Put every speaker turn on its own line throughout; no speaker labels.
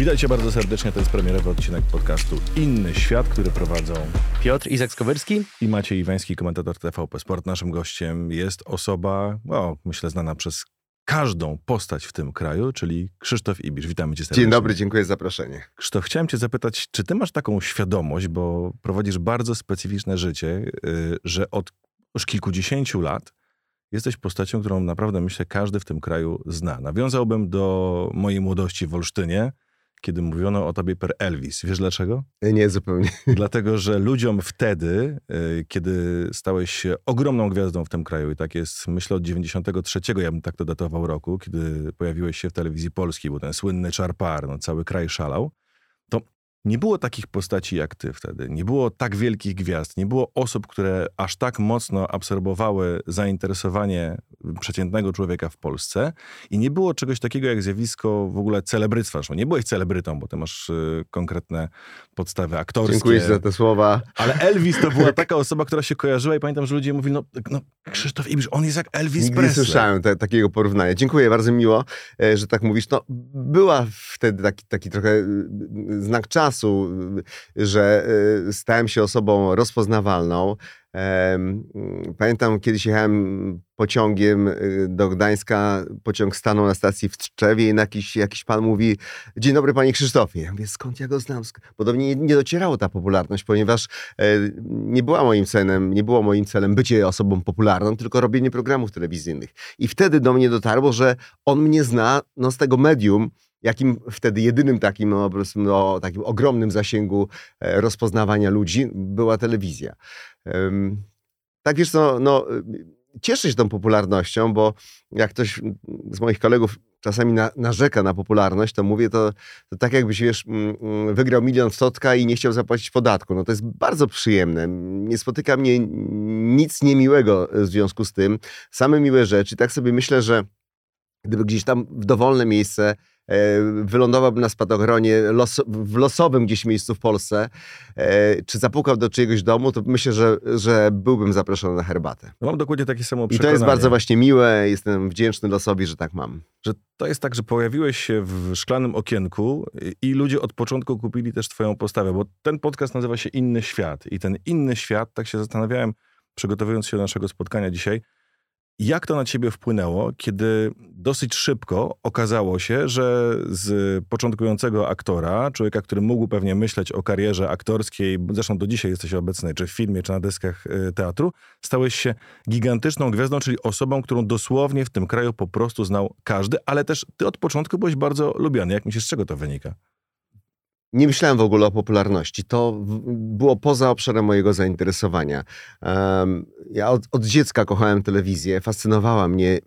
Witajcie bardzo serdecznie, to jest premierowy odcinek podcastu Inny Świat, który prowadzą
Piotr Izak Skowyrski
i Maciej Iwański, komentator TVP Sport. Naszym gościem jest osoba, no, myślę, znana przez każdą postać w tym kraju, czyli Krzysztof Ibisz. Witamy cię serdecznie.
Dzień dobry, dziękuję za zaproszenie.
Krzysztof, chciałem cię zapytać, czy ty masz taką świadomość, bo prowadzisz bardzo specyficzne życie, yy, że od już kilkudziesięciu lat jesteś postacią, którą naprawdę myślę każdy w tym kraju zna. Nawiązałbym do mojej młodości w Olsztynie, kiedy mówiono o tobie per Elvis. Wiesz dlaczego?
Nie, zupełnie.
Dlatego, że ludziom wtedy, y, kiedy stałeś się ogromną gwiazdą w tym kraju, i tak jest, myślę, od 93, ja bym tak to datował roku, kiedy pojawiłeś się w telewizji polskiej, był ten słynny czarpar, no cały kraj szalał, nie było takich postaci jak ty wtedy. Nie było tak wielkich gwiazd. Nie było osób, które aż tak mocno absorbowały zainteresowanie przeciętnego człowieka w Polsce. I nie było czegoś takiego jak zjawisko w ogóle celebryctwa. Zresztą nie byłeś celebrytą, bo ty masz y, konkretne podstawy aktorskie.
Dziękuję za te słowa.
Ale Elvis to była taka osoba, która się kojarzyła i pamiętam, że ludzie mówili, no, no Krzysztof Ibisz, on jest jak Elvis
Nigdy
Presley.
nie słyszałem te, takiego porównania. Dziękuję, bardzo miło, e, że tak mówisz. No, była wtedy taki, taki trochę y, znak czasu, że y, stałem się osobą rozpoznawalną. Pamiętam, kiedyś jechałem pociągiem y, do Gdańska, pociąg stanął na stacji w Tczewie i jakiś, jakiś pan mówi dzień dobry panie Krzysztofie. Ja mówię, skąd ja go znam? Podobnie nie, docierało ta popularność, ponieważ e, nie była moim celem, nie było moim celem bycie osobą popularną, tylko robienie programów telewizyjnych. I wtedy do mnie dotarło, że on mnie zna no, z tego medium, jakim wtedy jedynym takim, no, no, takim ogromnym zasięgu e, rozpoznawania ludzi była telewizja. Tak wiesz co, no, cieszę się tą popularnością, bo jak ktoś z moich kolegów czasami na, narzeka na popularność, to mówię to, to tak jakbyś wiesz, wygrał milion w i nie chciał zapłacić podatku. No to jest bardzo przyjemne. Nie spotyka mnie nic niemiłego w związku z tym. Same miłe rzeczy. Tak sobie myślę, że gdyby gdzieś tam w dowolne miejsce wylądowałbym na spadochronie los, w losowym gdzieś miejscu w Polsce, e, czy zapukał do czyjegoś domu, to myślę, że, że byłbym zaproszony na herbatę.
No mam dokładnie takie samo
przekonanie. I to jest bardzo właśnie miłe, jestem wdzięczny losowi, że tak mam.
Że to jest tak, że pojawiłeś się w szklanym okienku i ludzie od początku kupili też twoją postawę, bo ten podcast nazywa się Inny Świat i ten inny świat, tak się zastanawiałem, przygotowując się do naszego spotkania dzisiaj, jak to na ciebie wpłynęło, kiedy dosyć szybko okazało się, że z początkującego aktora, człowieka, który mógł pewnie myśleć o karierze aktorskiej, zresztą do dzisiaj jesteś obecny, czy w filmie, czy na deskach y, teatru, stałeś się gigantyczną gwiazdą, czyli osobą, którą dosłownie w tym kraju po prostu znał każdy, ale też ty od początku byłeś bardzo lubiany. Jak myślisz, z czego to wynika?
Nie myślałem w ogóle o popularności. To było poza obszarem mojego zainteresowania. Ja od, od, dziecka kochałem telewizję, fascynowała mnie.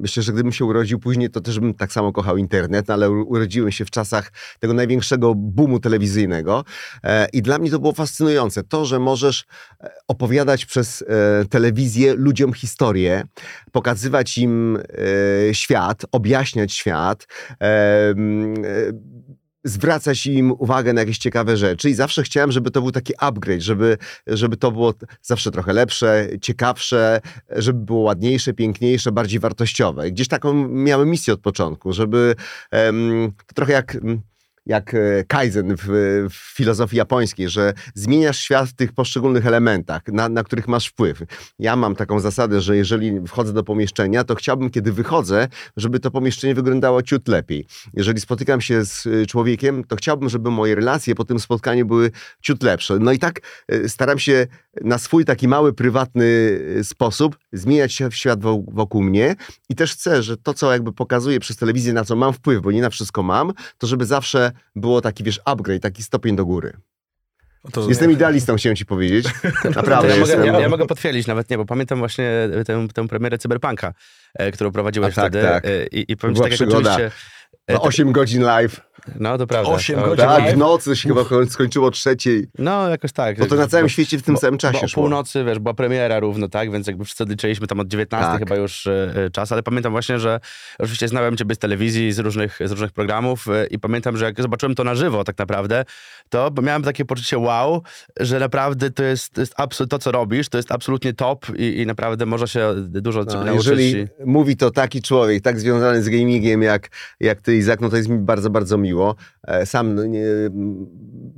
Myślę, że gdybym się urodził później, to też bym tak samo kochał internet, ale urodziłem się w czasach tego największego boomu telewizyjnego e, i dla mnie to było fascynujące. To, że możesz e, opowiadać przez e, telewizję ludziom historię, pokazywać im świat, objaśniać świat, zwracać im uwagę na jakieś ciekawe rzeczy i zawsze chciałem, żeby to był taki upgrade, żeby, żeby to było zawsze trochę lepsze, ciekawsze, żeby było ładniejsze, piękniejsze, bardziej wartościowe. I gdzieś taką miałem misję od początku, żeby um, to trochę jak jak e, kaizen w, w, filozofii japońskiej, że zmieniasz świat w tych poszczególnych elementach, na, na, których masz wpływ. Ja mam taką zasadę, że jeżeli wchodzę do pomieszczenia, to chciałbym, kiedy wychodzę, żeby to pomieszczenie wyglądało ciut lepiej. Jeżeli spotykam się z e, człowiekiem, to chciałbym, żeby moje relacje po tym spotkaniu były ciut lepsze. No i tak e, staram się na swój taki mały, prywatny sposób zmieniać się w świat wokół mnie i też chcę, że to, co jakby pokazuję przez telewizję, na co mam wpływ, bo nie na wszystko mam, to żeby zawsze było taki, wiesz, upgrade, taki stopień do góry. No to jestem idealistą, chciałem ci powiedzieć. Naprawdę
ja
jestem.
Mogę, ja, ja, mogę potwierdzić, nawet nie, bo pamiętam właśnie tę, tę premierę Cyberpunka, e, którą prowadziłeś tak, wtedy. Tak. E, I, i powiem ci, tak jak oczywiście...
No, 8 godzin live.
No, to prawda.
8
no,
godzin
Tak, w nocy się chyba skończyło trzeciej.
No, jakoś tak.
Bo to na całym bo, świecie w tym
bo,
samym czasie
bo o północy, wiesz, była premiera równo, tak? Więc jakby wszyscy liczyliśmy tam od 19 tak. chyba już y, czas, ale pamiętam właśnie, że oczywiście znałem ciebie z telewizji, z różnych, z różnych programów y, i pamiętam, że jak zobaczyłem to na żywo tak naprawdę, to miałem takie poczucie wow, że naprawdę to jest, to jest to, co robisz, to jest absolutnie top i, i naprawdę można się dużo od ciebie no,
nauczyć.
Jeżeli
i... mówi to taki człowiek, tak związany z gamingiem jak, jak ty, Izak, no to jest mi bardzo, bardzo miło. E, sam no, nie,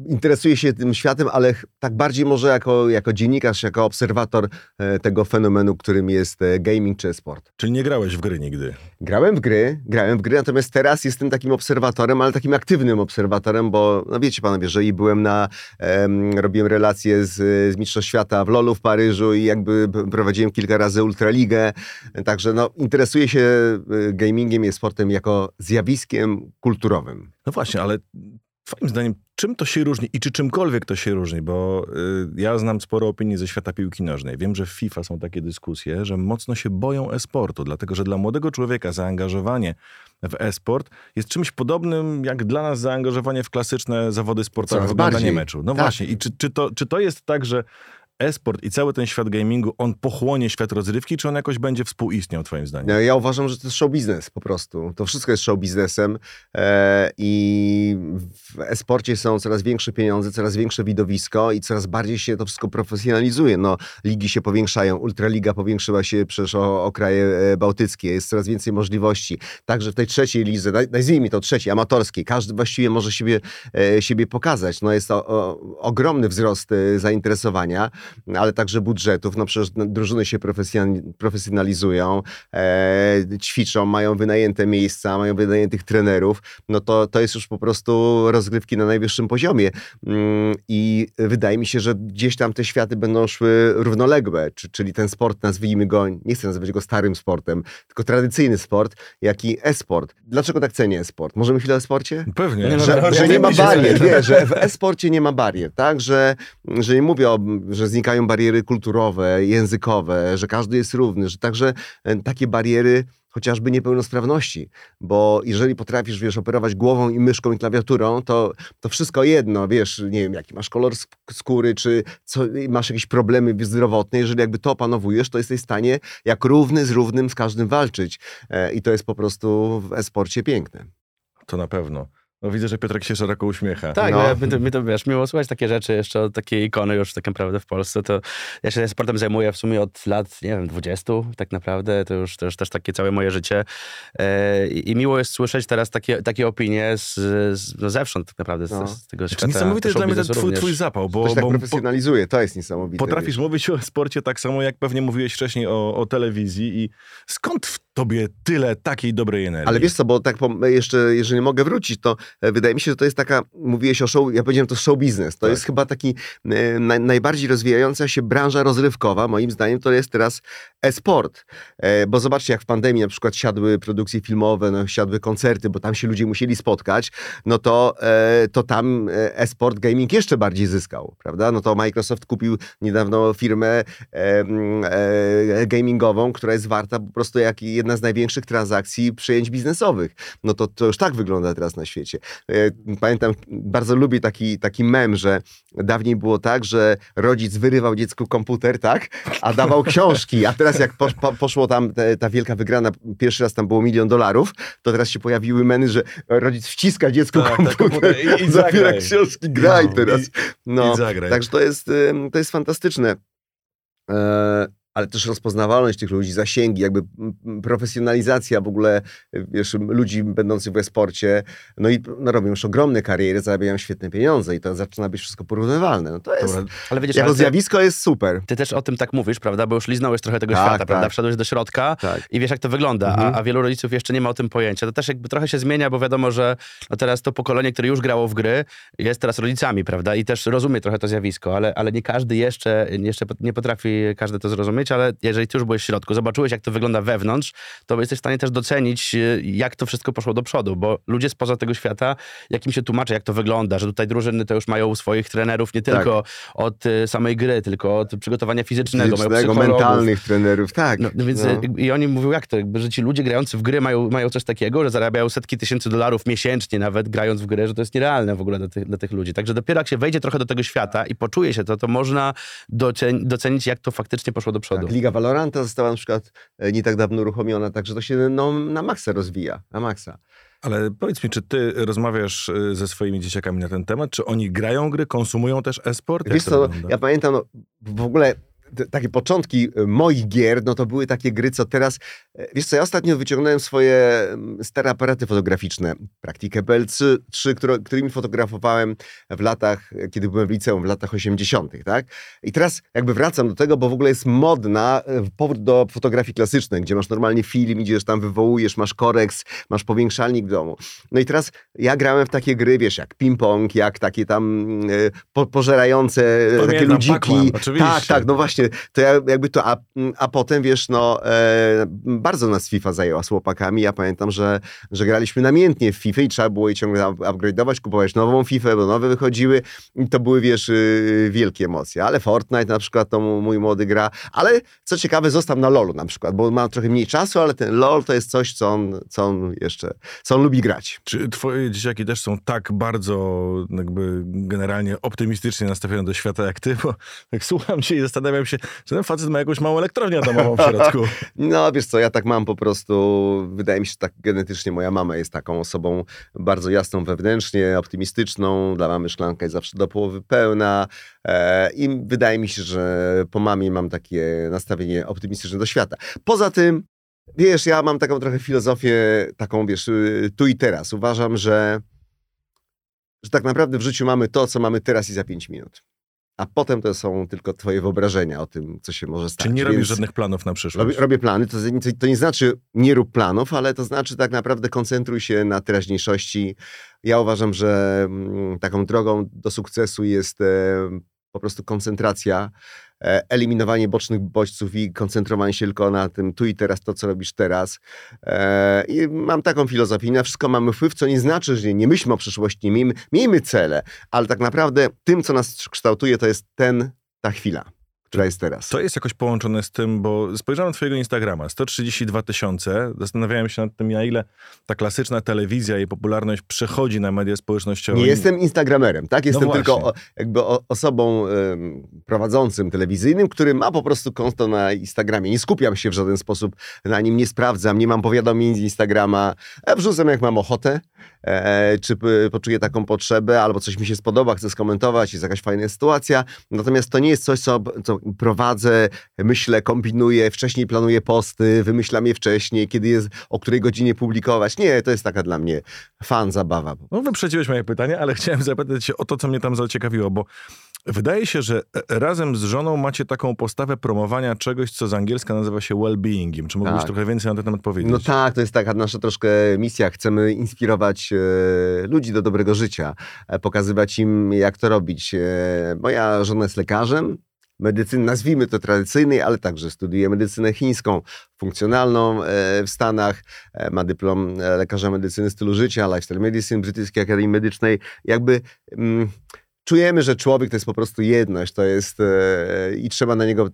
interesuję się tym światem, ale tak bardziej może jako, jako dziennikarz, jako obserwator e, tego fenomenu, którym jest e, gaming czy sport.
Czyli nie grałeś w gry nigdy?
Grałem w gry, grałem w gry, natomiast teraz jestem takim obserwatorem, ale takim aktywnym obserwatorem, bo no wiecie panowie, że i byłem na, um, robiłem relacje z, z Mistrzostw Świata w LoLu w Paryżu i jakby prowadziłem kilka razy Ultraligę, także no interesuję się gamingiem i sportem jako zjawiskiem kulturowym.
No właśnie, ale Twoim zdaniem, czym to się różni i czy czymkolwiek to się różni? Bo y, ja znam sporo opinii ze świata piłki nożnej. Wiem, że w FIFA są takie dyskusje, że mocno się boją e-sportu, dlatego że dla młodego człowieka zaangażowanie w e-sport jest czymś podobnym jak dla nas zaangażowanie w klasyczne zawody sportowe, w oglądanie bardziej. meczu. No tak. właśnie. I czy, czy, to, czy to jest tak, że e-sport i cały ten świat gamingu, on pochłonie świat rozrywki, czy on jakoś będzie współistniał, twoim zdaniem?
No, ja uważam, że to jest show biznes po prostu. To wszystko jest show biznesem e, i w e-sporcie są coraz większe pieniądze, coraz większe widowisko i coraz bardziej się to wszystko profesjonalizuje. No, ligi się powiększają, Ultraliga powiększyła się przecież o, o kraje e, bałtyckie, jest coraz więcej możliwości. Także w tej trzeciej lidze, nazwijmy to trzeciej, amatorskiej, każdy właściwie może siebie, e, siebie pokazać. No, jest to o, ogromny wzrost e, zainteresowania ale także budżetów. No przecież drużyny się profesjonalizują, e, ćwiczą, mają wynajęte miejsca, mają wynajętych trenerów. No to, to jest już po prostu rozgrywki na najwyższym poziomie. Mm, I wydaje mi się, że gdzieś tam te światy będą szły równoległe, czyli ten sport, nazwijmy go, nie chcę nazywać go starym sportem, tylko tradycyjny sport, jak i e-sport. Dlaczego tak cenię e-sport? Możemy chwilę o sporcie?
Pewnie.
Że, że, że nie ma barier, nie, że w e-sporcie nie ma barier, tak? Że, że nie mówię o, że znikają bariery kulturowe, językowe, że każdy jest równy, że także e, takie bariery chociażby niepełnosprawności, bo jeżeli potrafisz, wiesz, operować głową i myszką i klawiaturą, to, to wszystko jedno, wiesz, nie wiem, jaki masz kolor skóry, czy co, masz jakieś problemy zdrowotne, jeżeli jakby to opanowujesz, to jesteś w stanie jak równy z równym z każdym walczyć e, i to jest po prostu w e-sporcie piękne.
To na pewno. No widzę, że Piotrek się szeroko uśmiecha.
Tak, no. my, to, my to wiesz, miło słuchać takie rzeczy, jeszcze od takiej ikony już tak naprawdę w Polsce, to ja się sportem zajmuję w sumie od lat, nie wiem, 20 tak naprawdę, to już, to już też takie całe moje życie e, i miło jest słyszeć teraz takie, takie opinie z, z, no zewsząd tak naprawdę, z, no. z tego świata.
Niesamowity jest dla mnie ten twój, twój zapał, bo...
To się tak
bo,
profesjonalizuje, to jest niesamowite.
Potrafisz wiesz. mówić o sporcie tak samo, jak pewnie mówiłeś wcześniej o, o telewizji i skąd w tobie tyle takiej dobrej energii?
Ale wiesz co, bo tak jeszcze, jeżeli mogę wrócić, to wydaje mi się, że to jest taka, mówiłeś o show, ja powiedziałem to show biznes. To tak. jest chyba taki e, na, najbardziej rozwijająca się branża rozrywkowa. Moim zdaniem to jest teraz e-sport. E, bo zobaczcie, jak w pandemii na przykład siadły produkcje filmowe, no, siadły koncerty, bo tam się ludzie musieli spotkać, no to, e, to tam e, e-sport gaming jeszcze bardziej zyskał, prawda? No to Microsoft kupił niedawno firmę e, e, gamingową, która jest warta po prostu jak jedna z największych transakcji przyjęć biznesowych. No to, to już tak wygląda teraz na świecie. E, pamiętam, bardzo lubię taki, taki mem, że dawniej było tak, że rodzic wyrywał dziecku komputer, tak, a dawał książki, a teraz jak posz, po, poszło tam te, ta wielka wygrana, pierwszy raz tam było milion dolarów, to teraz się pojawiły meny, że rodzic wciska dziecku tak, komputer, komputer i, i zabiera książki, graj no, teraz. No, i także to jest, to jest fantastyczne. E, ale też rozpoznawalność tych ludzi, zasięgi, jakby profesjonalizacja w ogóle wiesz, ludzi będących w e-sporcie, no i no, robią już ogromne kariery, zarabiają świetne pieniądze i to zaczyna być wszystko porównywalne. No to jest, ale widzisz, jako ale ty, zjawisko jest super.
Ty też o tym tak mówisz, prawda, bo już liznąłeś trochę tego tak, świata, tak. prawda, wszedłeś do środka tak. i wiesz jak to wygląda, mhm. a, a, wielu rodziców jeszcze nie ma o tym pojęcia. To też jakby trochę się zmienia, bo wiadomo, że no teraz to pokolenie, które już grało w gry, jest teraz rodzicami, prawda, i też rozumie trochę to zjawisko, ale, ale nie każdy jeszcze, jeszcze nie potrafi każdy to zrozumieć, ale jeżeli ty już byłeś w środku, zobaczyłeś, jak to wygląda wewnątrz, to jesteś w stanie też docenić, y, jak to wszystko poszło do przodu, bo ludzie spoza tego świata, jak im się tłumaczy, jak to wygląda, że tutaj drużyny to już mają swoich trenerów nie tak. tylko od y, samej gry, tylko od przygotowania fizycznego,
fizycznego mają mentalnych trenerów, tak.
No, no więc no. Y, I oni mówią, jak to, że ci ludzie grający w gry mają, mają coś takiego, że zarabiają setki tysięcy dolarów miesięcznie nawet grając w grę, że to jest nierealne w ogóle dla tych, dla tych ludzi. Także dopiero jak się wejdzie trochę do tego świata i poczuje się to, to można docenić, jak to faktycznie poszło do przodu.
Tak, Liga Valoranta została na przykład e, nie tak dawno uruchomiona, także to się no, na maksa rozwija, na maksa.
Ale powiedz mi, czy ty rozmawiasz e, ze swoimi dzieciakami na ten temat? Czy oni grają gry, konsumują też e-sport?
Wiesz co, ja pamiętam, no, w ogóle takie początki moich gier, no to były takie gry, co teraz... Wiesz co, ja ostatnio wyciągnąłem swoje stare aparaty fotograficzne. Praktikę PL3, którymi fotografowałem w latach, kiedy byłem w liceum, w latach 80., tak? I teraz jakby wracam do tego, bo w ogóle jest modna powrót do fotografii klasycznej, gdzie masz normalnie film, idziesz tam, wywołujesz, masz koreks, masz powiększalnik w domu. No i teraz ja grałem w takie gry, wiesz, jak ping-pong, jak takie tam e, po, pożerające e, Pamiętam, takie ludziki. tak, tak, no właśnie, to ja, jakby to, a, a potem, wiesz, no e, bardzo nas FIFA zajęła z. Ja pamiętam, że, że graliśmy namiętnie w FIFA i trzeba było je ciągle upgrade'ować, kupować nową FIFA, bo nowe wychodziły i to były, wiesz, y, wielkie emocje. Ale Fortnite na przykład to mój młody gra, ale co ciekawe, został na LoLu na przykład, bo mam trochę mniej czasu, ale ten LoL to jest coś, co on, co on jeszcze, co on lubi grać.
Czy twoje dzieciaki też są tak bardzo jakby generalnie optymistycznie nastawione do świata jak ty? Bo tak słucham cię i zastanawiam się, czy ten facet ma jakąś małą elektrownię domową w środku.
no wiesz co, ja tak mam po prostu, wydaje mi się, że tak genetycznie moja mama jest taką osobą bardzo jasną wewnętrznie, optymistyczną. Dla mamy szklanka jest zawsze do połowy pełna e, i wydaje mi się, że po mamie mam takie nastawienie optymistyczne do świata. Poza tym Wiesz, ja mam taką trochę filozofię, taką wiesz, y, tu i teraz. Uważam, że, że tak naprawdę w życiu mamy to, co mamy teraz i za pięć minut. A potem to są tylko twoje wyobrażenia o tym, co się może stać.
Czy nie robisz żadnych planów na przyszłość?
Robię, robię plany, to, to nie znaczy nie rób planów, ale to znaczy tak naprawdę koncentruj się na teraźniejszości. Ja uważam, że mm, taką drogą do sukcesu jest e, po prostu koncentracja eliminowanie bocznych bodźców i koncentrowanie się tylko na tym tu i teraz, to co robisz teraz. E, I mam taką filozofię, na wszystko mamy wpływ, co nie znaczy, że nie myślmy o przyszłości, nie miejmy, miejmy cele, ale tak naprawdę tym, co nas kształtuje, to jest ten, ta chwila która jest teraz.
To jest jakoś połączone z tym, bo spojrzałem na twojego Instagrama, 132 tysiące, zastanawiałem się nad tym, na ile ta klasyczna telewizja i popularność przechodzi na media społecznościowe.
Nie jestem instagramerem, tak? Jestem no tylko o, jakby o, osobą prowadzącym telewizyjnym, który ma po prostu konto na Instagramie. Nie skupiam się w żaden sposób na nim, nie sprawdzam, nie mam powiadomień z Instagrama. Ja wrzucam jak mam ochotę, e, czy poczuję taką potrzebę, albo coś mi się spodoba, chcę skomentować, jest jakaś fajna sytuacja. Natomiast to nie jest coś, co, co prowadzę, myślę, kombinuję, wcześniej planuję posty, wymyślam je wcześniej, kiedy jest, o której godzinie publikować. Nie, to jest taka dla mnie fan, zabawa.
No wyprzedziłeś moje pytanie, ale chciałem zapytać się o to, co mnie tam zaciekawiło, bo Wydaje się, że e, razem z żoną macie taką postawę promowania czegoś, co z angielska nazywa się well-beingiem. Czy mógłbyś tak. trochę więcej na ten temat powiedzieć?
No tak, to jest taka nasza troszkę misja. Chcemy inspirować e, ludzi do dobrego życia, e, pokazywać im, jak to robić. E, moja żona jest lekarzem, medycyny, nazwijmy to tradycyjnej, ale także studiuje medycynę chińską, funkcjonalną e, w Stanach, e, ma dyplom lekarza medycyny stylu życia, lifestyle medicine, Brytyjskiej Akademii Medycznej. Jakby... Mm, czujemy, że człowiek to jest po prostu jedność, to jest e, i trzeba na niego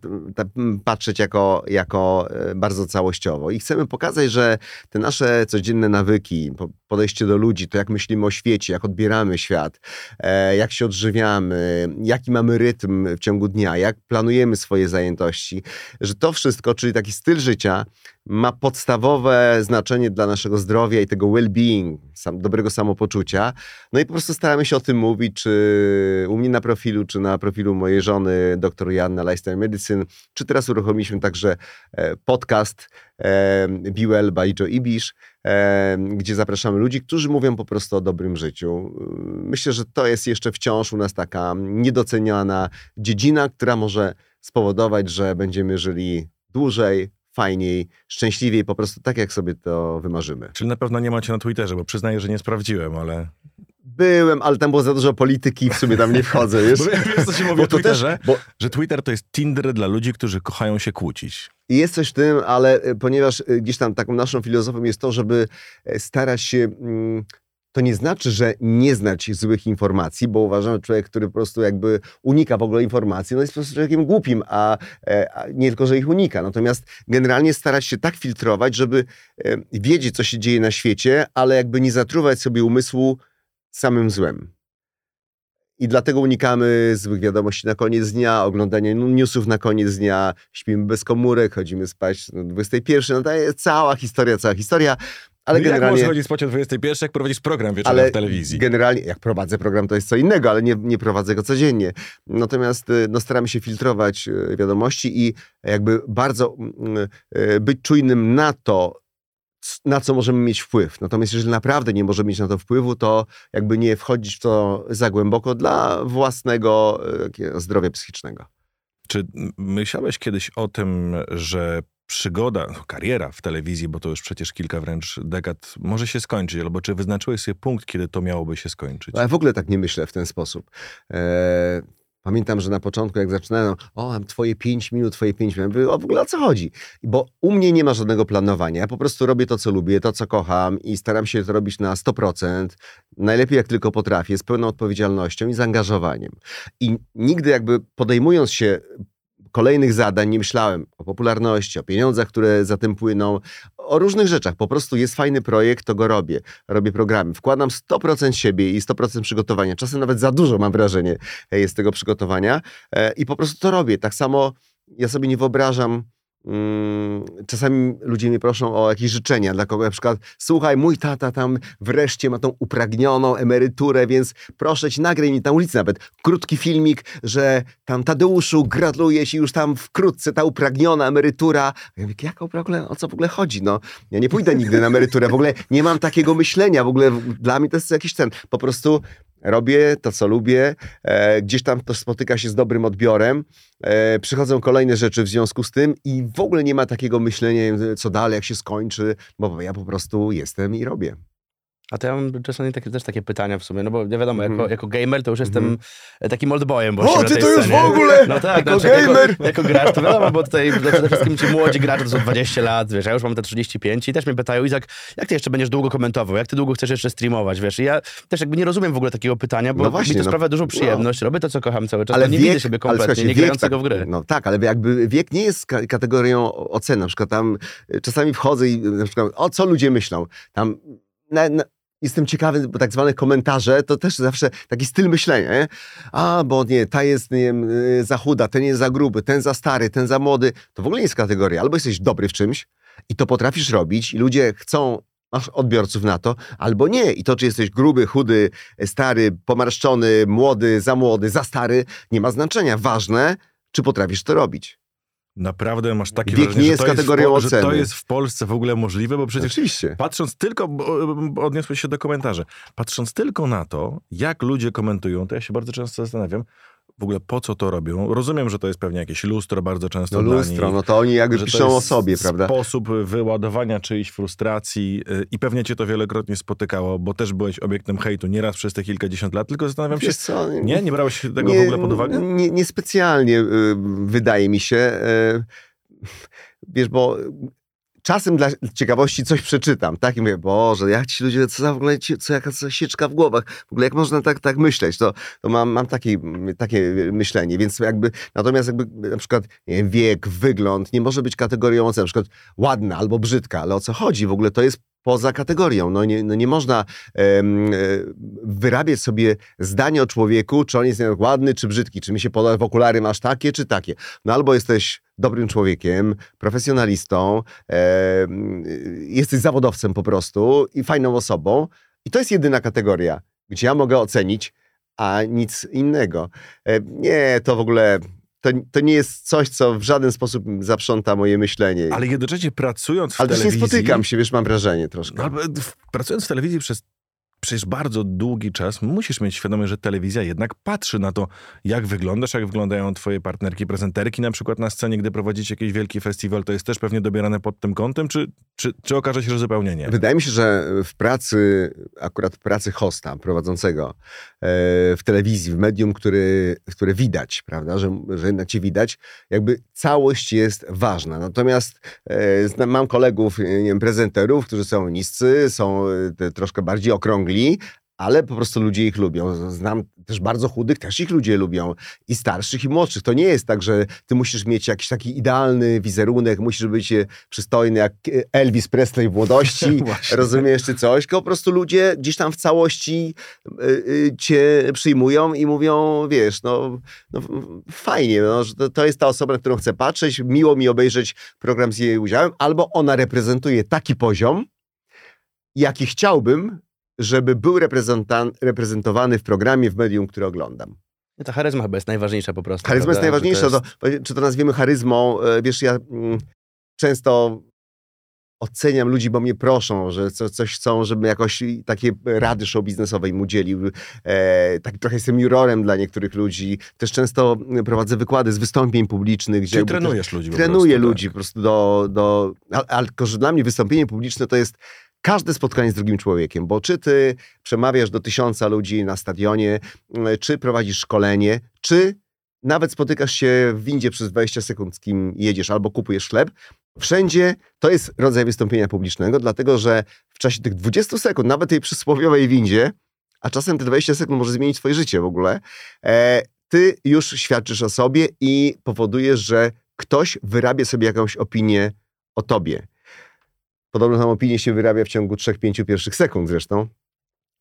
patrzeć jako, jako e, bardzo całościowo. I chcemy pokazać, że te nasze codzienne nawyki, podejście do ludzi, to jak myślimy o świecie, jak odbieramy świat, e, jak się odżywiamy, jaki mamy rytm w ciągu dnia, jak planujemy swoje zajętości, że to wszystko, czyli taki styl życia, ma podstawowe znaczenie dla naszego zdrowia i tego well-being, sam, dobrego samopoczucia. No i po prostu staramy się o tym mówić, czy u mnie na profilu, czy na profilu mojej żony, dr Joanna Lifestyle Medicine, czy teraz uruchomiliśmy także e, podcast e, Be Well by Joe Ibisz, e, gdzie zapraszamy ludzi, którzy mówią po prostu o dobrym życiu. Myślę, że to jest jeszcze wciąż u nas taka niedoceniana dziedzina, która może spowodować, że będziemy żyli dłużej, fajniej, szczęśliwiej, po prostu tak, jak sobie to wymarzymy.
Czyli na pewno nie macie na Twitterze, bo przyznaję, że nie sprawdziłem, ale...
Byłem, ale tam było za dużo polityki i w sumie tam nie wchodzę, wiesz?
bo wiesz, co się mówi bo o Twitterze? Też, bo... Że Twitter to jest Tinder dla ludzi, którzy kochają się kłócić.
I jest coś w tym, ale e, ponieważ e, gdzieś tam taką naszą filozofią jest to, żeby e, starać się... To nie znaczy, że nie znać złych informacji, bo uważam, że człowiek, który po prostu jakby unika w ogóle informacji, no jest po prostu człowiekiem głupim, a, e, a nie tylko, że ich unika. Natomiast generalnie starać się tak filtrować, żeby e, wiedzieć, co się dzieje na świecie, ale jakby nie zatruwać sobie umysłu samym złem. I dlatego unikamy złych wiadomości na koniec dnia, oglądania newsów na koniec dnia, śpimy bez komórek, chodzimy spać o 21. No to jest cała historia, cała historia
ale no generalnie... Jak możesz chodzić spać o 21, jak prowadzisz program wieczorem ale w telewizji?
generalnie, jak prowadzę program, to jest co innego, ale nie, nie prowadzę go codziennie. Natomiast y, no, staramy się filtrować y, wiadomości i jakby bardzo y, być czujnym na to, na co możemy mieć wpływ. Natomiast jeżeli naprawdę nie możemy mieć na to wpływu, to jakby nie wchodzić w to za głęboko dla własnego zdrowia psychicznego.
Czy myślałeś kiedyś o tym, że przygoda, no, kariera w telewizji, bo to już przecież kilka wręcz dekad, może się skończyć, albo czy wyznaczyłeś sobie punkt, kiedy to miałoby się skończyć?
Ja w ogóle tak nie myślę w ten sposób. Eee, pamiętam, że na początku, jak zaczynałem, o, mam twoje pięć minut, twoje pięć minut, o, w ogóle o co chodzi? Bo u mnie nie ma żadnego planowania. Ja po prostu robię to, co lubię, to, co kocham i staram się to robić na 100%, najlepiej jak tylko potrafię, z pełną odpowiedzialnością i zaangażowaniem. I nigdy jakby podejmując się kolejnych zadań nie myślałem o popularności, o pieniądzach, które za tym płyną, o różnych rzeczach. Po prostu jest fajny projekt, to go robię. Robię programy. Wkładam 100% siebie i 100% przygotowania. Czasem nawet za dużo mam wrażenie jest tego przygotowania e, i po prostu to robię. Tak samo ja sobie nie wyobrażam czasami ludzie mnie proszą o jakieś życzenia dla kogo na przykład słuchaj, mój tata tam wreszcie ma tą upragnioną emeryturę, więc proszę ci, nagraj mi na ulicy nawet. Krótki filmik, że tam Tadeuszu gratuluję ci już tam wkrótce ta upragniona emerytura. Ja mówię, jak w ogóle, o co w ogóle chodzi? No, ja nie pójdę nigdy na emeryturę, w ogóle nie mam takiego myślenia, w ogóle dla mnie to jest jakiś ten, po prostu robię to, co lubię, e, gdzieś tam to spotyka się z dobrym odbiorem, e, przychodzą kolejne rzeczy w związku z tym i w ogóle nie ma takiego myślenia, co dalej, jak się skończy, bo ja po prostu jestem i robię.
A to ja mam czasami takie, też takie pytania w sumie, no bo nie wiadomo, mm. jako, mhm. jako gamer to już jestem mm. takim oldboyem. Bo
o, ty to już w ogóle!
No tak,
jako znaczy, gamer!
Jako, jako gracz, to wiadomo, bo tutaj przede wszystkim ci młodzi gracze to są 20 lat, wiesz, ja już mam te 35 i też mnie pytają, Izak, jak ty jeszcze będziesz długo komentował, jak ty długo chcesz jeszcze streamować, wiesz, i ja też jakby nie rozumiem w ogóle takiego pytania, bo no właśnie, mi to no, sprawia dużą przyjemność, no. robię to, co kocham cały czas, ale nie wiek, widzę siebie kompletnie, nie grającego tak, w gry.
No tak, ale jakby wiek nie jest kategorią oceny, na przykład tam czasami wchodzę i na przykład, o co ludzie myślą, tam na, na, jestem ciekawy, bo tak zwane komentarze to też zawsze taki styl myślenia, nie? A, bo nie, ta jest nie wiem, y, za chuda, ten jest za gruby, ten za stary, ten za młody. To w ogóle nie jest kategoria. Albo jesteś dobry w czymś i to potrafisz robić i ludzie chcą masz odbiorców na to, albo nie. I to, czy jesteś gruby, chudy, stary, pomarszczony, młody, za młody, za stary, nie ma znaczenia. Ważne, czy potrafisz to robić.
Naprawdę masz takie
Wiek wrażenie, nie jest kategorią
jest
oceny.
że to jest w Polsce w ogóle możliwe, bo przecież Oczywiście. patrząc tylko, odniosłeś się do komentarzy, patrząc tylko na to, jak ludzie komentują, to ja się bardzo często zastanawiam, w ogóle po co to robią. Rozumiem, że to jest pewnie jakieś lustro bardzo często
No lustro, nich,
no
to oni jakby piszą o sobie, prawda?
sposób wyładowania czyjejś frustracji y, i pewnie cię to wielokrotnie spotykało, bo też byłeś obiektem hejtu nieraz przez te kilkadziesiąt lat, tylko zastanawiam się, co? nie? Nie brałeś tego nie, w ogóle pod uwagę?
Nie, niespecjalnie, y, wydaje mi się. Y, wiesz, bo czasem dla ciekawości coś przeczytam, tak? I mówię, Boże, jak ci ludzie, co za w ogóle, co jaka sieczka w głowach, w ogóle jak można tak, tak myśleć, to, to mam, mam takie, takie myślenie, więc jakby, natomiast jakby na przykład wiem, wiek, wygląd nie może być kategorią na przykład ładna albo brzydka, ale o co chodzi? W ogóle to jest poza kategorią. No nie, no nie można um, wyrabiać sobie zdanie o człowieku, czy on jest ładny, czy brzydki, czy mi się podoba, w okulary masz takie, czy takie. No albo jesteś dobrym człowiekiem, profesjonalistą, e, jesteś zawodowcem po prostu i fajną osobą. I to jest jedyna kategoria, gdzie ja mogę ocenić, a nic innego. E, nie, to w ogóle to, to nie jest coś, co w żaden sposób zaprząta moje myślenie.
Ale jednocześnie pracując w
Ale
telewizji...
Ale nie spotykam się, wiesz, mam wrażenie troszkę.
No, pracując w telewizji przez przecież bardzo długi czas musisz mieć świadomość, że telewizja jednak patrzy na to, jak wyglądasz, jak wyglądają twoje partnerki, prezenterki na przykład na scenie, gdy prowadzicie jakiś wielki festiwal, to jest też pewnie dobierane pod tym kątem, czy, czy, czy okaże się, że zupełnie nie?
Wydaje mi się, że w pracy, akurat w pracy hosta prowadzącego e, w telewizji, w medium, który, które widać, prawda, że, że jednak cię widać, jakby całość jest ważna. Natomiast e, mam kolegów, nie wiem, prezenterów, którzy są niscy, są e, troszkę bardziej okrągli, ale po prostu ludzie ich lubią. Znam też bardzo chudych, też ich ludzie lubią. I starszych, i młodszych. To nie jest tak, że ty musisz mieć jakiś taki idealny wizerunek, musisz być e, przystojny jak e, Elvis Presley w młodości, rozumiesz, czy coś. Tylko po prostu ludzie gdzieś tam w całości y, cię przyjmują i mówią, wiesz, no, no fajnie, no, że to, to jest ta osoba, na którą chcę patrzeć, miło mi obejrzeć program z jej udziałem, albo ona reprezentuje taki poziom, jaki chciałbym, żeby był reprezentowany w programie, w medium, które oglądam.
Ta charyzma chyba jest najważniejsza po prostu.
Charyzma prawda? jest najważniejsza. To jest... To, czy to nazwiemy charyzmą? E, wiesz, ja mm, często oceniam ludzi, bo mnie proszą, że co, coś chcą, żebym jakoś takie rady show biznesowej mu udzielił. E, tak trochę jestem jurorem dla niektórych ludzi. Też często prowadzę wykłady z wystąpień publicznych.
Gdzie Czyli trenujesz ludzi
Trenuję prostu, ludzi tak. po prostu do... do ale, dla mnie wystąpienie publiczne to jest każde spotkanie z drugim człowiekiem, bo czy ty przemawiasz do tysiąca ludzi na stadionie, czy prowadzisz szkolenie, czy nawet spotykasz się w windzie przez 20 sekund, z kim jedziesz, albo kupujesz chleb, Wszędzie to jest rodzaj wystąpienia publicznego, dlatego że w czasie tych 20 sekund, nawet tej przysłowiowej windzie, a czasem te 20 sekund może zmienić twoje życie w ogóle, e, ty już świadczysz o sobie i powodujesz, że ktoś wyrabia sobie jakąś opinię o tobie. Podobną opinię się wyrabia w ciągu 3-5 pierwszych sekund zresztą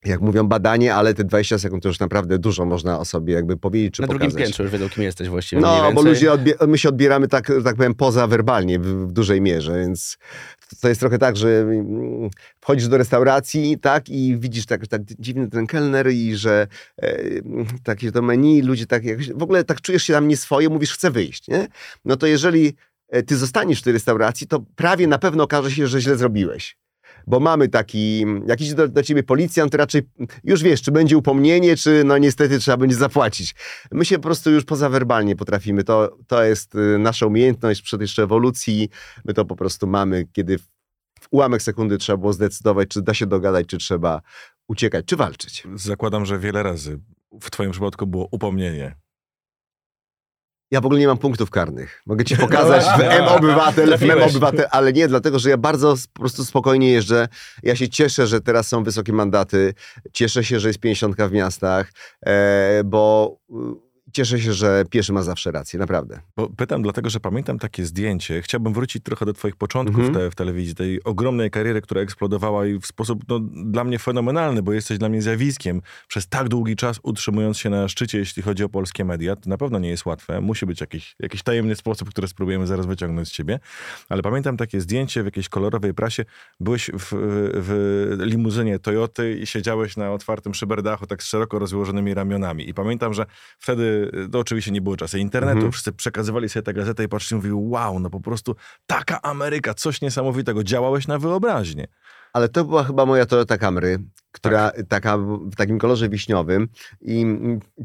jak mówią badanie, ale te 20 sekund to już naprawdę dużo można o sobie jakby powiedzieć, czy
Na
pokazać.
drugim piętrze już wiedzą, kim jesteś właściwie.
No, bo ludzie my się odbieramy tak, tak powiem, pozawerbalnie w, w dużej mierze, więc to jest trochę tak, że mm, wchodzisz do restauracji, tak, i widzisz tak, tak dziwny ten kelner i że e, takie to menu, ludzie tak jakoś, w ogóle tak czujesz się tam nieswoje, mówisz, chcę wyjść, nie? No to jeżeli ty zostaniesz w tej restauracji, to prawie na pewno okaże się, że źle zrobiłeś bo mamy taki, jak idzie do, do ciebie policjant, to raczej już wiesz, czy będzie upomnienie, czy no niestety trzeba będzie zapłacić. My się po prostu już pozawerbalnie potrafimy. To, to jest y, nasza umiejętność przed jeszcze ewolucji. My to po prostu mamy, kiedy w ułamek sekundy trzeba było zdecydować, czy da się dogadać, czy trzeba uciekać, czy walczyć.
Zakładam, że wiele razy w twoim przypadku było upomnienie.
Ja w ogóle nie mam punktów karnych. Mogę ci pokazać w M-Obywatel, w M-Obywatel, ale nie, dlatego, że ja bardzo po prostu spokojnie jeżdżę. Ja się cieszę, że teraz są wysokie mandaty. Cieszę się, że jest 50 w miastach, e, bo cieszę się, że pieszy ma zawsze rację, naprawdę.
Bo pytam dlatego, że pamiętam takie zdjęcie. Chciałbym wrócić trochę do twoich początków mm -hmm. te, w telewizji, tej ogromnej kariery, która eksplodowała i w sposób no, dla mnie fenomenalny, bo jesteś dla mnie zjawiskiem przez tak długi czas utrzymując się na szczycie, jeśli chodzi o polskie media. To na pewno nie jest łatwe. Musi być jakiś, jakiś tajemny sposób, który spróbujemy zaraz wyciągnąć z ciebie. Ale pamiętam takie zdjęcie w jakiejś kolorowej prasie. Byłeś w, w limuzynie Toyoty i siedziałeś na otwartym szyberdachu tak z szeroko rozłożonymi ramionami. I pamiętam, że wtedy to oczywiście nie było czasy internetu, mhm. wszyscy przekazywali sobie tę gazetę i patrzyli, mówili, wow, no po prostu taka Ameryka, coś niesamowitego, działałeś na wyobraźnię.
Ale to była chyba moja Toyota Camry, która tak. taka w takim kolorze wiśniowym i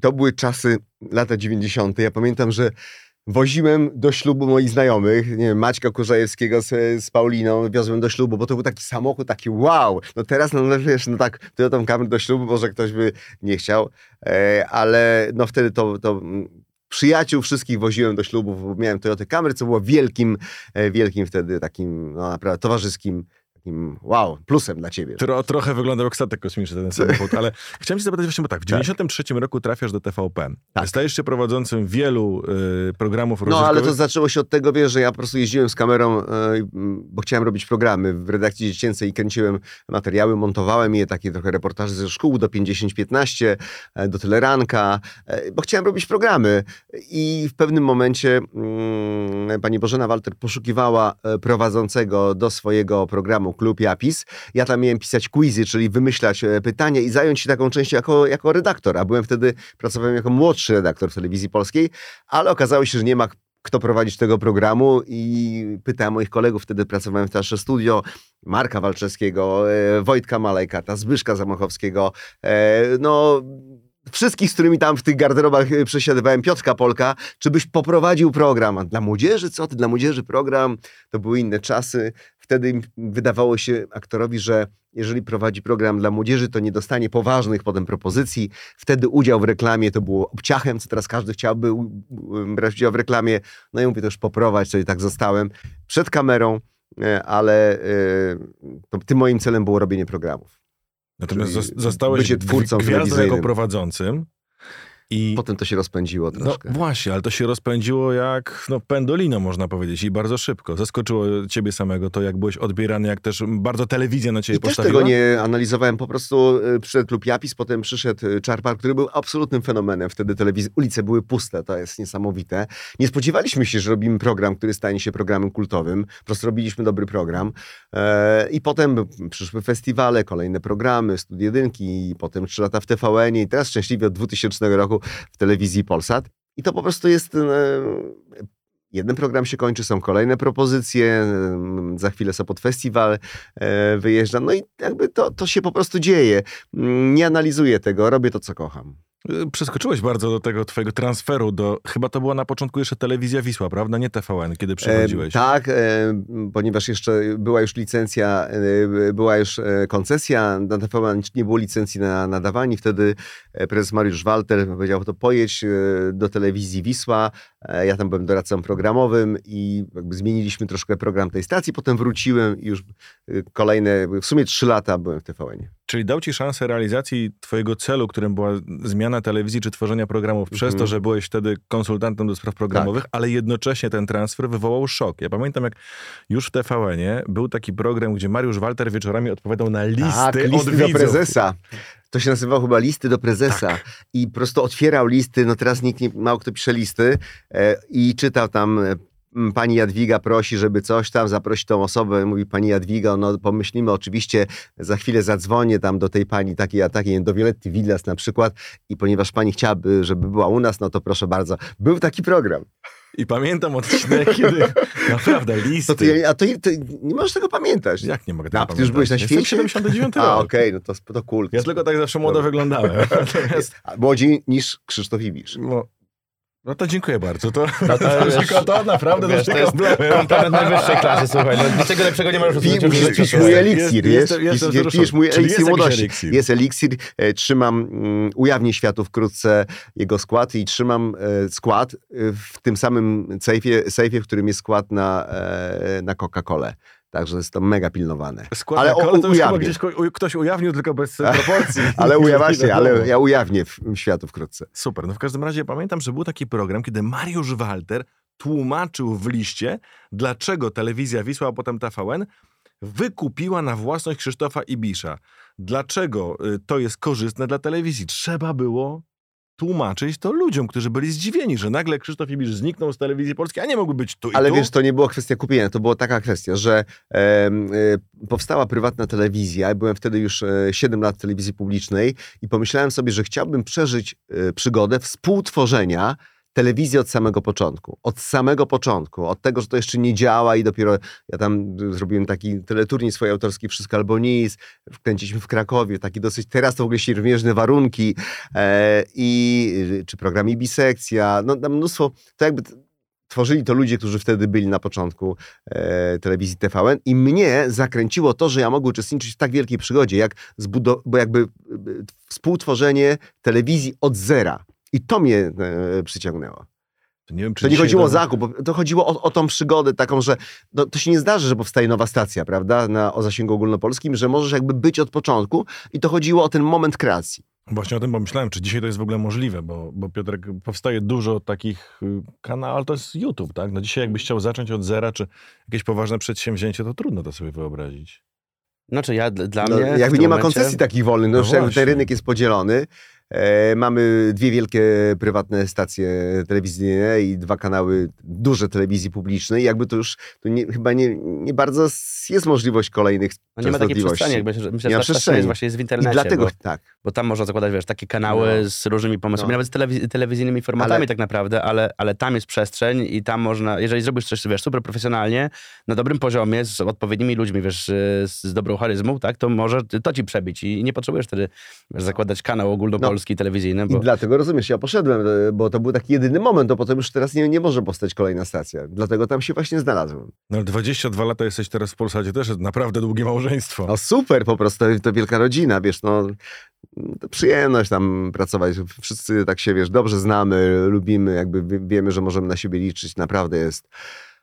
to były czasy lata 90. Ja pamiętam, że woziłem do ślubu moich znajomych, nie wiem, Maćka Kurzajewskiego z, z Pauliną, wiozłem do ślubu, bo to był taki samochód, taki wow. No teraz, no wiesz, no tak, Toyotą Camry do ślubu może ktoś by nie chciał, e, ale no wtedy to, to przyjaciół wszystkich woziłem do ślubów, bo miałem Toyota Camry, co było wielkim, e, wielkim wtedy takim, no naprawdę towarzyskim takim wow, plusem dla ciebie.
Tro, trochę wyglądał jak statek kosmiczny ten samochód, ale chciałem cię zapytać właśnie, bo tak, w 93 tak. roku trafiasz do TVP. Tak. Stajesz się prowadzącym wielu y, programów
No, ale to zaczęło się od tego, wiesz, że ja po prostu jeździłem z kamerą, y, bo chciałem robić programy w redakcji dziecięcej i kręciłem materiały, montowałem je, takie trochę reportaże ze szkół do 50-15, y, do Teleranka, y, bo chciałem robić programy. I w pewnym momencie mm, pani Bożena Walter poszukiwała e, prowadzącego do swojego programu klub Japis. Ja tam miałem pisać quizy, czyli wymyślać e, pytania i zająć się taką częścią jako, jako redaktor, a byłem wtedy, pracowałem jako młodszy redaktor w telewizji polskiej, ale okazało się, że nie ma kto prowadzić tego programu i pytałem moich kolegów, wtedy pracowałem w Teatrze Studio, Marka Walczewskiego, e, Wojtka Malejkata, Zbyszka Zamachowskiego, e, no wszystkich, z którymi tam w tych garderobach przesiadywałem, Piotrka Polka, czy byś poprowadził program? A dla młodzieży? Co ty? Dla młodzieży program? To były inne czasy wtedy wydawało się aktorowi, że jeżeli prowadzi program dla młodzieży, to nie dostanie poważnych potem propozycji. Wtedy udział w reklamie to było obciachem, co teraz każdy chciałby brać udział w reklamie. No i mówię, to już poprowadź, czyli tak zostałem przed kamerą, e, ale e, tym moim celem było robienie programów.
Natomiast zostałeś bycie twórcą gwiazdą jako prowadzącym
I potem to się rozpędziło
no
troszkę.
No właśnie, ale to się rozpędziło jak no, pendolino, można powiedzieć, i bardzo szybko. Zaskoczyło ciebie samego to, jak byłeś odbierany, jak też bardzo telewizja na ciebie
I
postawiła.
też tego nie analizowałem, po prostu y, przyszedł klub Japis, potem przyszedł y, Czarpar, który był absolutnym fenomenem. Wtedy telewizja, ulice były puste, to jest niesamowite. Nie spodziewaliśmy się, że robimy program, który stanie się programem kultowym. Po prostu robiliśmy dobry program. E, I potem przyszły festiwale, kolejne programy, studie jedynki, i potem trzy lata w tvn i teraz szczęśliwie od 2000 roku w telewizji Polsat. I to po prostu jest. E, jeden program się kończy, są kolejne propozycje, za chwilę Sopot Festiwal e, wyjeżdża, no i jakby to, to się po prostu dzieje. Mm, nie analizuję tego, robię to, co kocham.
Y, przeskoczyłeś bardzo do tego twojego transferu do, chyba to była na początku jeszcze telewizja Wisła, prawda? Nie TVN, kiedy przychodziłeś.
E, tak, e, ponieważ jeszcze była już licencja, e, była już e, koncesja na TVN, nie było licencji na nadawanie. Wtedy e, prezes Mariusz Walter powiedział, to pojedź e, do telewizji Wisła. Ja tam byłem doradcą programowym i jakby zmieniliśmy troszkę program tej stacji. Potem wróciłem i już kolejne, w sumie trzy lata byłem w TVN.
Czyli dał ci szansę realizacji twojego celu, którym była zmiana telewizji czy tworzenia programów, przez to, mhm. że byłeś wtedy konsultantem do spraw programowych, tak. ale jednocześnie ten transfer wywołał szok. Ja pamiętam, jak już w TVN-ie był taki program, gdzie Mariusz Walter wieczorami odpowiadał na listy, tak, listy
od do prezesa. To się nazywało chyba listy do prezesa. Tak. I po prostu otwierał listy, no teraz nikt nie, mało kto pisze listy e, i czytał tam e, pani Jadwiga prosi, żeby coś tam, zaprosić tą osobę, mówi pani Jadwiga, no pomyślimy oczywiście, za chwilę zadzwonię tam do tej pani takiej a takiej, do Violetty Villas na przykład i ponieważ pani chciałaby, żeby była u nas, no to proszę bardzo. Był taki program.
I pamiętam odcinek, kiedy naprawdę listy.
To ty, a to, to, nie możesz tego pamiętać.
Jak nie mogę tego
a, pamiętać? Ty już byłeś na świecie?
Jestem 79 rok.
A, okej, okay, no to, to cool.
Ja tylko tak zawsze młodo wyglądałem.
Natomiast... Młodziej niż Krzysztof Ibisz. No,
no to dziękuję bardzo. To, no to, wiesz, to, to naprawdę wiesz, to jest
komplement najwyższej klasy, słuchaj. No, niczego lepszego nie możesz
usłyszeć. Pijesz mój eliksir, jest, jest, jest, pijesz mój eliksir młodości. Eliksir. Jest eliksir. E, trzymam, um, ujawnię światu wkrótce jego skład i trzymam e, skład e, w tym samym sejfie, sejfie, w którym jest skład na, e, na Coca-Colę. Także jest to mega pilnowane.
Skład ale o, to ujawnię. gdzieś ktoś ujawnił, tylko bez proporcji.
ale ujawnię, ale ja ujawnię w, w światu wkrótce.
Super. No w każdym razie pamiętam, że był taki program, kiedy Mariusz Walter tłumaczył w liście, dlaczego telewizja Wisła, a potem TVN wykupiła na własność Krzysztofa Ibisza. Dlaczego y, to jest korzystne dla telewizji? Trzeba było tłumaczyć to ludziom, którzy byli zdziwieni, że nagle Krzysztof Ibisz zniknął z telewizji polskiej, a nie mógłby być tu
Ale
tu.
wiesz, to nie była kwestia kupienia, to była taka kwestia, że e, e, powstała prywatna telewizja, byłem wtedy już e, 7 lat w telewizji publicznej i pomyślałem sobie, że chciałbym przeżyć e, przygodę współtworzenia telewizję od samego początku. Od samego początku. Od tego, że to jeszcze nie działa i dopiero ja tam zrobiłem taki teleturniej swój autorski Wszystko albo nic. Wkręciliśmy w Krakowie. Taki dosyć, teraz to w ogóle siermiężne warunki e, i czy program i bisekcja. No mnóstwo, to jakby tworzyli to ludzie, którzy wtedy byli na początku e, telewizji TVN i mnie zakręciło to, że ja mogę uczestniczyć w tak wielkiej przygodzie, jak bo jakby e, współtworzenie telewizji od zera. I to mnie e, przyciągnęło. To nie, wiem, to nie chodziło o zakup, to chodziło o, o tą przygodę taką, że no, to się nie zdarzy, że powstaje nowa stacja, prawda, na, o zasięgu ogólnopolskim, że możesz jakby być od początku i to chodziło o ten moment kreacji.
Właśnie o tym pomyślałem, czy dzisiaj to jest w ogóle możliwe, bo, bo Piotrek, powstaje dużo takich y, kanałów, ale to jest YouTube, tak? No dzisiaj jakbyś chciał zacząć od zera, czy jakieś poważne przedsięwzięcie, to trudno to sobie wyobrazić.
Znaczy ja, dla no, mnie...
Jakby nie momencie... ma koncesji takich wolnych, no, no ten rynek jest podzielony, mamy dwie wielkie prywatne stacje telewizyjne i dwa kanały duże telewizji publicznej. Jakby to już to nie, chyba nie, nie bardzo jest możliwość kolejnych
no nie ma takiej przestrzeni. Jakby, myślę, że przestrzeni. jest właśnie jest w internecie. I
dlatego,
bo,
tak.
bo tam można zakładać, wiesz, takie kanały no. z różnymi pomysłami, no. nawet z telewiz telewizyjnymi formatami ale... tak naprawdę, ale, ale tam jest przestrzeń i tam można, jeżeli zrobisz coś, wiesz, super profesjonalnie, na dobrym poziomie, z odpowiednimi ludźmi, wiesz, z, z dobrą charyzmą, tak, to może to ci przebić i nie potrzebujesz wtedy wiesz, zakładać kanał ogólnopolski no. telewizyjny.
Bo... I dlatego, rozumiesz, ja poszedłem, e, bo to był taki jedyny moment, to potem już teraz nie, nie może powstać kolejna stacja. Dlatego tam się właśnie znalazłem.
No 22 lata jesteś teraz w Polsacie, też naprawdę długie małżeństwo.
No super po prostu, to wielka rodzina, wiesz, no to przyjemność tam pracować. Wszyscy tak się, wiesz, dobrze znamy, lubimy, jakby wiemy, że możemy na siebie liczyć. Naprawdę jest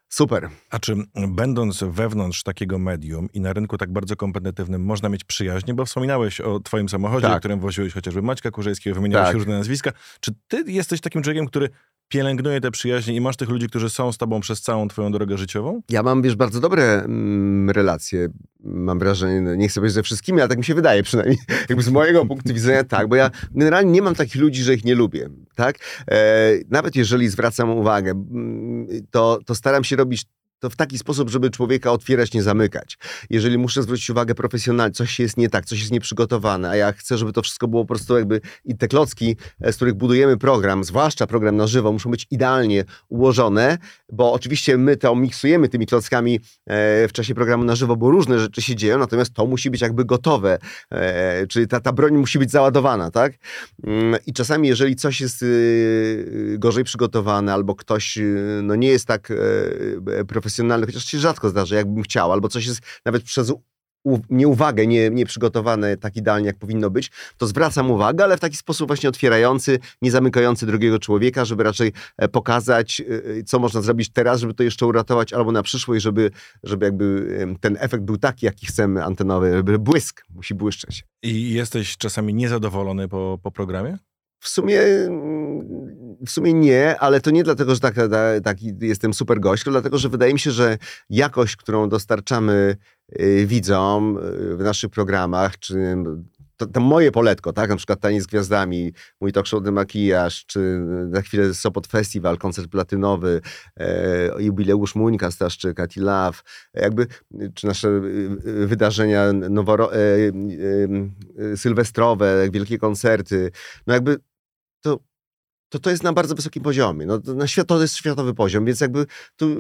Super.
A czy będąc wewnątrz takiego medium i na rynku tak bardzo kompetywnym można mieć przyjaźnie? Bo wspominałeś o twoim samochodzie,
Tak.
o którym woziłeś chociażby Maćka Kurzejskiego, wymieniałeś
Tak.
różne nazwiska. Czy ty jesteś takim człowiekiem, który pielęgnuje te przyjaźnie i masz tych ludzi, którzy są z tobą przez całą twoją drogę życiową?
Ja mam, wiesz, bardzo dobre mm, relacje. Mam wrażenie, no, nie chcę powiedzieć ze wszystkimi, ale tak mi się wydaje przynajmniej. Jakby z mojego punktu widzenia tak, bo ja generalnie nie mam takich ludzi, że ich nie lubię, tak? E, nawet jeżeli zwracam uwagę, mm, to, to staram się robić to w taki sposób, żeby człowieka otwierać, nie zamykać. Jeżeli muszę zwrócić uwagę profesjonalnie, coś jest nie tak, coś jest nieprzygotowane, a ja chcę, żeby to wszystko było po prostu jakby i te klocki, e, z których budujemy program, zwłaszcza program na żywo, muszą być idealnie ułożone, bo oczywiście my to miksujemy tymi klockami e, w czasie programu na żywo, bo różne rzeczy się dzieją, natomiast to musi być jakby gotowe, e, czyli ta, ta broń musi być załadowana, tak? Mm, I czasami, jeżeli coś jest y, gorzej przygotowane, albo ktoś y, no, nie jest tak e, profesjonalny, chociaż się rzadko zdarza, jakbym chciał, albo coś jest nawet przez nieuwagę, nie, nie przygotowane tak idealnie, jak powinno być, to zwracam uwagę, ale w taki sposób właśnie otwierający, nie zamykający drugiego człowieka, żeby raczej e, pokazać, e, co można zrobić teraz, żeby to jeszcze uratować, albo na przyszłość, żeby, żeby jakby ten efekt był taki, jaki chcemy, antenowy, żeby błysk musi błyszczeć.
I jesteś czasami niezadowolony po, po programie?
W sumie, mm, w sumie nie, ale to nie dlatego, że tak, tak, jestem super gość, tylko dlatego, że wydaje mi się, że jakość, którą dostarczamy y, widzom y, w naszych programach, czy to, to moje poletko, tak, na przykład Taniec z Gwiazdami, mój talk show The Makijaż, czy za chwilę Sopot Festival, koncert platynowy, e, jubileusz Muńka Staszczyka, T-Love, jakby, y, czy nasze y, y, wydarzenia noworo, e, y, y, y, sylwestrowe, wielkie koncerty, no jakby to, to to jest na bardzo wysokim poziomie. No, na świat, to jest światowy poziom, więc jakby tu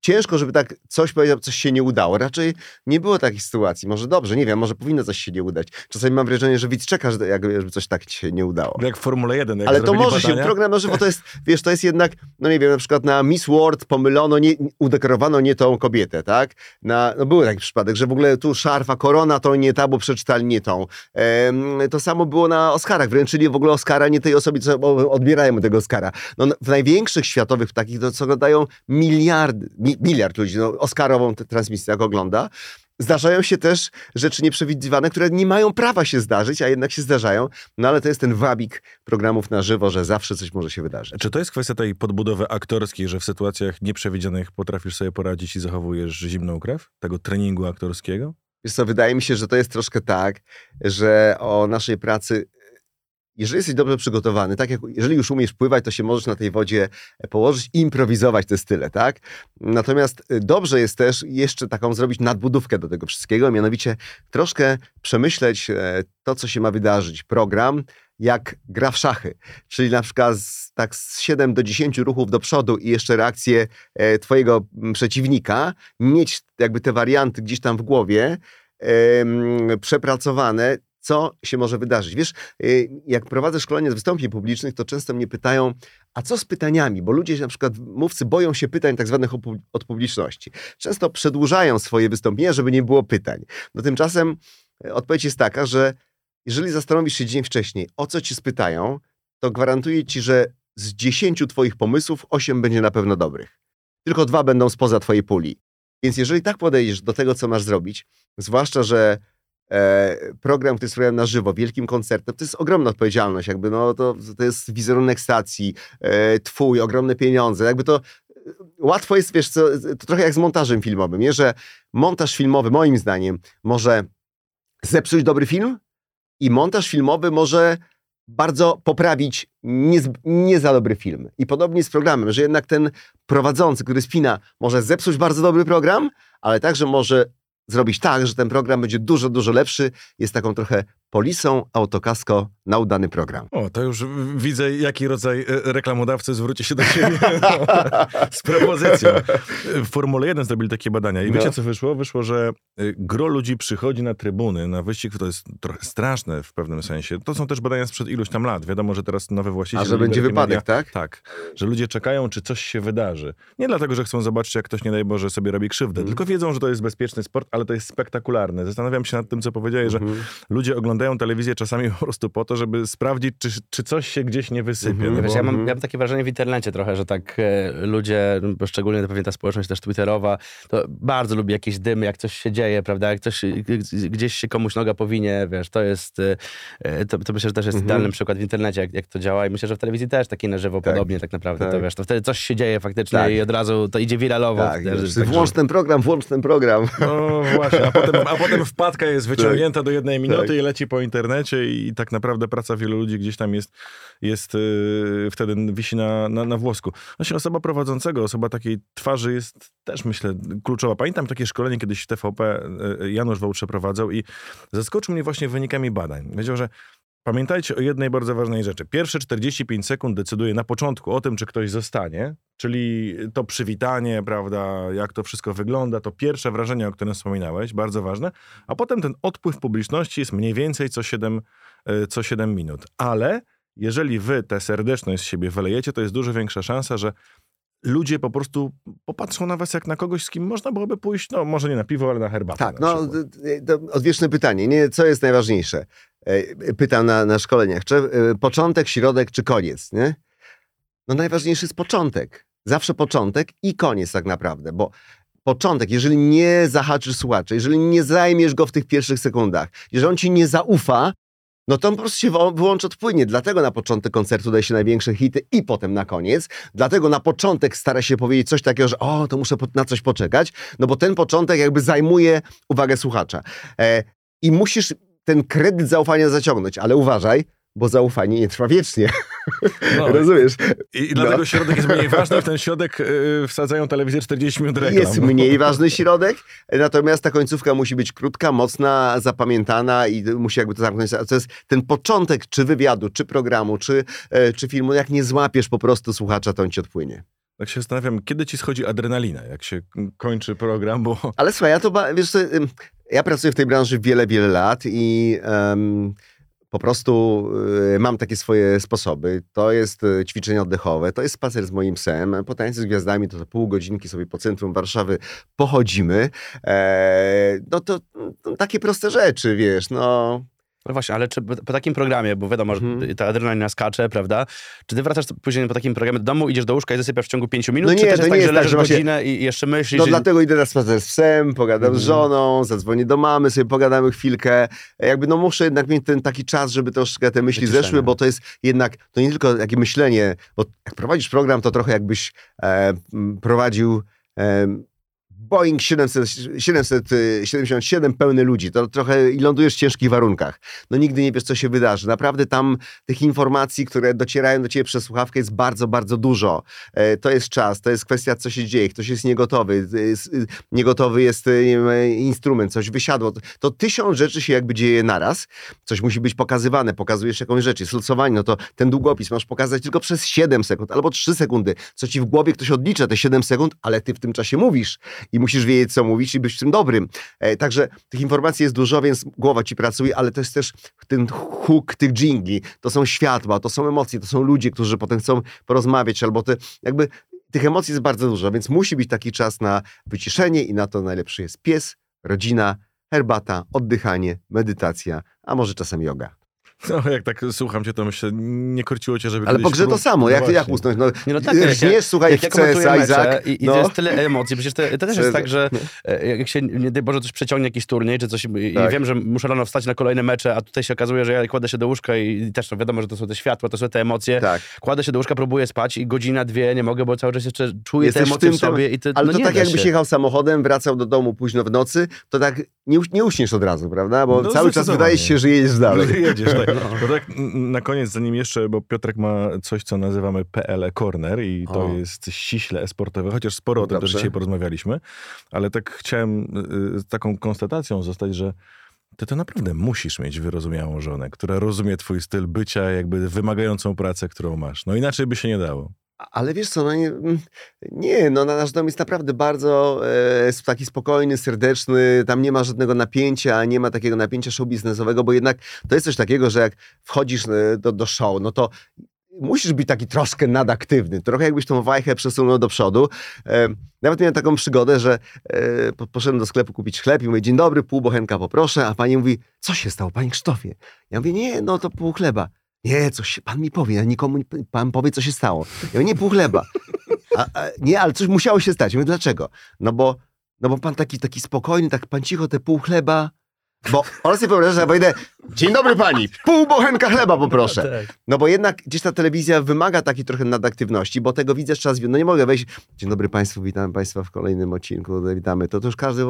ciężko, żeby tak coś powiedział, coś się nie udało. Raczej nie było takiej sytuacji. Może dobrze, nie wiem, może powinno coś się nie udać. Czasami mam wrażenie, że widz czeka, jakby, żeby coś tak się nie udało.
Jak w Formule 1. Jak
Ale to może się,
badania.
program na żywo to jest, wiesz, to jest jednak, no nie wiem, na przykład na Miss World pomylono, nie, udekorowano nie tą kobietę, tak? Na, no był taki przypadek, że w ogóle tu szarfa, korona to nie ta, bo przeczytali nie tą. Em, to samo było na Oscarach, wręczyli w ogóle Oscara nie tej osobie, co bo odbierają tego Oscara. No, w największych światowych takich, to co oglądają miliardy, mi, miliard ludzi, no Oscarową tę transmisję, jak ogląda, Zdarzają się też rzeczy nieprzewidywane, które nie mają prawa się zdarzyć, a jednak się zdarzają. No ale to jest ten wabik programów na żywo, że zawsze coś może się wydarzyć.
Czy to jest kwestia tej podbudowy aktorskiej, że w sytuacjach nieprzewidzianych potrafisz sobie poradzić i zachowujesz zimną krew? Tego treningu aktorskiego?
Wiesz co, wydaje mi się, że to jest troszkę tak, że o naszej pracy, jeżeli jesteś dobrze przygotowany, tak jak jeżeli już umiesz pływać, to się możesz na tej wodzie położyć i improwizować te style, tak? Natomiast y, dobrze jest też jeszcze taką zrobić nadbudówkę do tego wszystkiego, mianowicie troszkę przemyśleć e, to, co się ma wydarzyć, program, jak gra w szachy. Czyli na przykład z, tak z 7 do 10 ruchów do przodu i jeszcze reakcję e, twojego przeciwnika, mieć jakby te warianty gdzieś tam w głowie przepracowane, co się może wydarzyć. Wiesz, y, jak prowadzę szkolenia z wystąpień publicznych, to często mnie pytają, a co z pytaniami? Bo ludzie, na przykład mówcy, boją się pytań tak zwanych od publiczności. Często przedłużają swoje wystąpienia, żeby nie było pytań. No tymczasem e, odpowiedź jest taka, że jeżeli zastanowisz się dzień wcześniej, o co ci spytają, to gwarantuję ci, że z 10 twoich pomysłów 8 będzie na pewno dobrych. Tylko dwa będą spoza twojej puli. Więc jeżeli tak podejdziesz do tego, co masz zrobić, zwłaszcza, że program, który programem na żywo, wielkim koncertem, to jest ogromna odpowiedzialność, jakby no to, to jest wizerunek stacji, e, twój, ogromne pieniądze, jakby to e, łatwo jest, wiesz co, to trochę jak z montażem filmowym, nie, że montaż filmowy, moim zdaniem, może zepsuć dobry film i montaż filmowy może bardzo poprawić nie, nie za dobry film. I podobnie z programem, że jednak ten prowadzący, który spina, może zepsuć bardzo dobry program, ale także może zrobić tak, że ten program będzie dużo, dużo lepszy. Jest taką trochę polisą autokasko na udany program.
O, to już widzę, jaki rodzaj e, reklamodawcy zwróci się do ciebie z propozycją. W Formule 1 zrobili takie badania i
No.
wiecie, co wyszło? Wyszło, że y, gro ludzi przychodzi na trybuny, na wyścig, to jest trochę straszne w pewnym sensie. To są też badania sprzed iluś tam lat. Wiadomo, że teraz nowe właściciele...
A że będzie wypadek,
media-
tak?
Tak, że ludzie czekają, czy coś się wydarzy. Nie dlatego, że chcą zobaczyć, jak ktoś, nie daj Boże, sobie robi krzywdę,
Mhm.
tylko wiedzą, że to jest bezpieczny sport, ale to jest spektakularne. Zastanawiam się nad tym, co powiedziałeś, że
Mhm.
ludzie oglądają oglądają telewizję czasami po prostu po to, żeby sprawdzić, czy, czy coś się gdzieś nie wysypie.
Mhm.
No
Wiesz, ja, mam, ja mam takie wrażenie w internecie trochę, że tak e, ludzie, no, szczególnie pewnie ta społeczność też twitterowa, to bardzo lubi jakieś dymy, jak coś się dzieje, prawda, jak coś, gdzieś się komuś noga powinie, wiesz, to jest, e, to, to myślę, że też jest
Mhm.
idealny przykład w internecie, jak, jak to działa i myślę, że w telewizji też taki na żywo
Tak.
podobnie tak naprawdę,
Tak.
to wiesz, to wtedy coś się dzieje faktycznie
Tak.
i od razu to idzie wiralowo.
Tak,
Też, także-
włącz ten program, włącz ten program.
No właśnie, a potem, a potem wpadka jest wyciągnięta do jednej minuty
Tak.
i leci po internecie i tak naprawdę praca wielu ludzi gdzieś tam jest, jest yy, wtedy wisi na, na, na włosku. Właśnie osoba prowadzącego, osoba takiej twarzy jest też myślę kluczowa. Pamiętam takie szkolenie kiedyś w TVP yy, Janusz Woł przeprowadzał i zaskoczył mnie właśnie wynikami badań. Powiedział, że Pamiętajcie o jednej bardzo ważnej rzeczy. Pierwsze 45 sekund decyduje na początku o tym, czy ktoś zostanie, czyli to przywitanie, prawda, jak to wszystko wygląda, to pierwsze wrażenie, o którym wspominałeś, bardzo ważne, a potem ten odpływ publiczności jest mniej więcej co 7, e, co 7 minut. Ale jeżeli wy tę serdeczność z siebie wylejecie, to jest dużo większa szansa, że ludzie po prostu popatrzą na was jak na kogoś, z kim można byłoby pójść, no może nie na piwo, ale na herbatę.
Tak, no odwieczne pytanie, nie? Co jest najważniejsze? E, Pytam na, na szkoleniach, czy e, początek, środek, czy koniec, nie? No najważniejszy jest początek. Zawsze początek i koniec tak naprawdę, bo początek, jeżeli nie zahaczysz słuchacza, jeżeli nie zajmiesz go w tych pierwszych sekundach, jeżeli on ci nie zaufa, no to on po prostu się wyłączy odpłynie. Dlatego na początek koncertu daje się największe hity i potem na koniec. Dlatego na początek stara się powiedzieć coś takiego, że o, to muszę na coś poczekać, no bo ten początek jakby zajmuje uwagę słuchacza. E, I musisz ten kredyt zaufania zaciągnąć, ale uważaj, bo zaufanie nie trwa wiecznie.
No,
Rozumiesz?
I, I dlatego
No.
środek jest mniej ważny, w ten środek yy, wsadzają telewizję 40 minut reklam.
Jest mniej ważny środek, natomiast ta końcówka musi być krótka, mocna, zapamiętana i musi jakby to zamknąć. A To jest ten początek czy wywiadu, czy programu, czy, e, czy filmu. Jak nie złapiesz po prostu słuchacza, to on ci odpłynie.
Tak się zastanawiam, kiedy ci schodzi adrenalina, jak się kończy program, bo
Ale słuchaj, ja to, wiesz ja pracuję w tej branży wiele, wiele lat i em, po prostu y, mam takie swoje sposoby. To jest y, ćwiczenie oddechowe, to jest spacer z moim psem. Po tańcu z gwiazdami to, to pół godzinki sobie po centrum Warszawy pochodzimy. E, no to, to takie proste rzeczy, wiesz, no...
No właśnie, ale czy po, takim programie, bo wiadomo, że
Mhm.
ta adrenalina skacze, prawda? Czy ty wracasz później po takim programie do domu, idziesz do łóżka i zasypiasz w ciągu pięciu minut?
No
czy
nie,
też
to nie
tak, że
jest tak,
leżysz
że właśnie-
godzinę i i jeszcze myślisz?
No
i...
dlatego idę na spacer z psem, pogadam
Mhm.
z żoną, zadzwonię do mamy, sobie pogadamy chwilę. Jakby no muszę jednak mieć ten taki czas, żeby troszkę te myśli
Wyciszenie.
zeszły, bo to jest jednak, to nie tylko takie myślenie, bo jak prowadzisz program, to trochę jakbyś e, prowadził e, Boeing 700, 777 pełny ludzi, to trochę lądujesz w ciężkich warunkach. No nigdy nie wiesz, co się wydarzy. Naprawdę tam tych informacji, które docierają do ciebie przez słuchawkę jest bardzo, bardzo dużo. E, to jest czas, to jest kwestia, co się dzieje, ktoś jest niegotowy, y, y, niegotowy jest y, wiem, e, instrument, coś wysiadło. To, to tysiąc rzeczy się jakby dzieje naraz, coś musi być pokazywane, pokazujesz jakąś rzecz, jest losowanie, no to ten długopis masz pokazać tylko przez 7 sekund albo 3 sekundy, co ci w głowie ktoś odlicza te 7 sekund, ale ty w tym czasie mówisz i musisz wiedzieć, co mówisz i być w tym dobrym. E, także tych informacji jest dużo, więc głowa ci pracuje, ale to jest też ten huk tych dżingli, to są światła, to są emocje, to są ludzie, którzy potem chcą porozmawiać, albo te jakby tych emocji jest bardzo dużo, więc musi być taki czas na wyciszenie i na to najlepszy jest pies, rodzina, herbata, oddychanie, medytacja, a może czasem yoga.
No, jak tak słucham cię, to myślę, nie korciło cię, żeby
Ale po grze to samo,
no
jak, jak
właśnie.
usnąć? No,
Nie, no tak, jak
rżniesz,
ja-
słuchaj,
jak
w
ja komentuję
CS, Isaac,
i, i
no.
to jest tyle emocji, przecież to, to też jest tak, że e, jak się, nie daj Boże, coś przeciągnie jakiś turniej, czy coś i
Tak.
wiem, że muszę rano wstać na kolejne mecze, a tutaj się okazuje, że ja kładę się do łóżka i też no wiadomo, że to są te światła, to są te emocje.
Tak.
Kładę się do łóżka, próbuję spać i godzina, dwie nie mogę, bo cały czas jeszcze czuję
Jesteś
te
w
emocje w,
tym
sobie i to,
Ale
no
to
nie
tak jakbyś jechał samochodem, wracał do domu późno w nocy, to tak nie, nie uśniesz od razu, prawda? Bo
No,
cały czas wydaje się, że jedziesz dalej.
No, jedziesz, tak. No tak na koniec, zanim jeszcze, bo Piotrek ma coś, co nazywamy PL Corner i to
O.
jest ściśle esportowe, chociaż sporo o tym też dzisiaj porozmawialiśmy, ale tak chciałem y, z taką konstatacją zostać, że ty to naprawdę musisz mieć wyrozumiałą żonę, która rozumie twój styl bycia, jakby wymagającą pracę, którą masz. No inaczej by się nie dało.
Ale wiesz co, no nie, mm, nie, no nasz dom jest naprawdę bardzo e, taki spokojny, serdeczny, tam nie ma żadnego napięcia, nie ma takiego napięcia show biznesowego, bo jednak to jest coś takiego, że jak wchodzisz e, do, do show, no to musisz być taki troszkę nadaktywny, trochę jakbyś tą wajchę przesunął do przodu. E, nawet miałem taką przygodę, że e, po- poszedłem do sklepu kupić chleb i mówię, dzień dobry, pół bochenka poproszę, a pani mówi, co się stało, panie Krzysztofie? Ja mówię, nie, no to pół chleba. Nie, coś pan mi powie, nikomu pan powie, co się stało. Ja mówię, nie pół chleba. A, a, nie, ale coś musiało się stać. Ja mówię, dlaczego? No bo, no bo pan taki, taki spokojny, tak pan cicho te pół chleba... Bo ona sobie wyobraża, że ja powiedział, dzień dobry pani, pół bochenka chleba poproszę.
Tak.
No bo jednak gdzieś ta telewizja wymaga takiej trochę nadaktywności, bo tego widzę czas. No nie mogę wejść. Dzień dobry Państwu, witam Państwa w kolejnym odcinku. Witamy. To, to już każdy.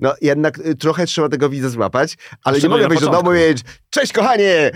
No jednak y, trochę trzeba tego widza złapać, ale nie mogę wejść do domu i powiedzieć: Cześć kochanie!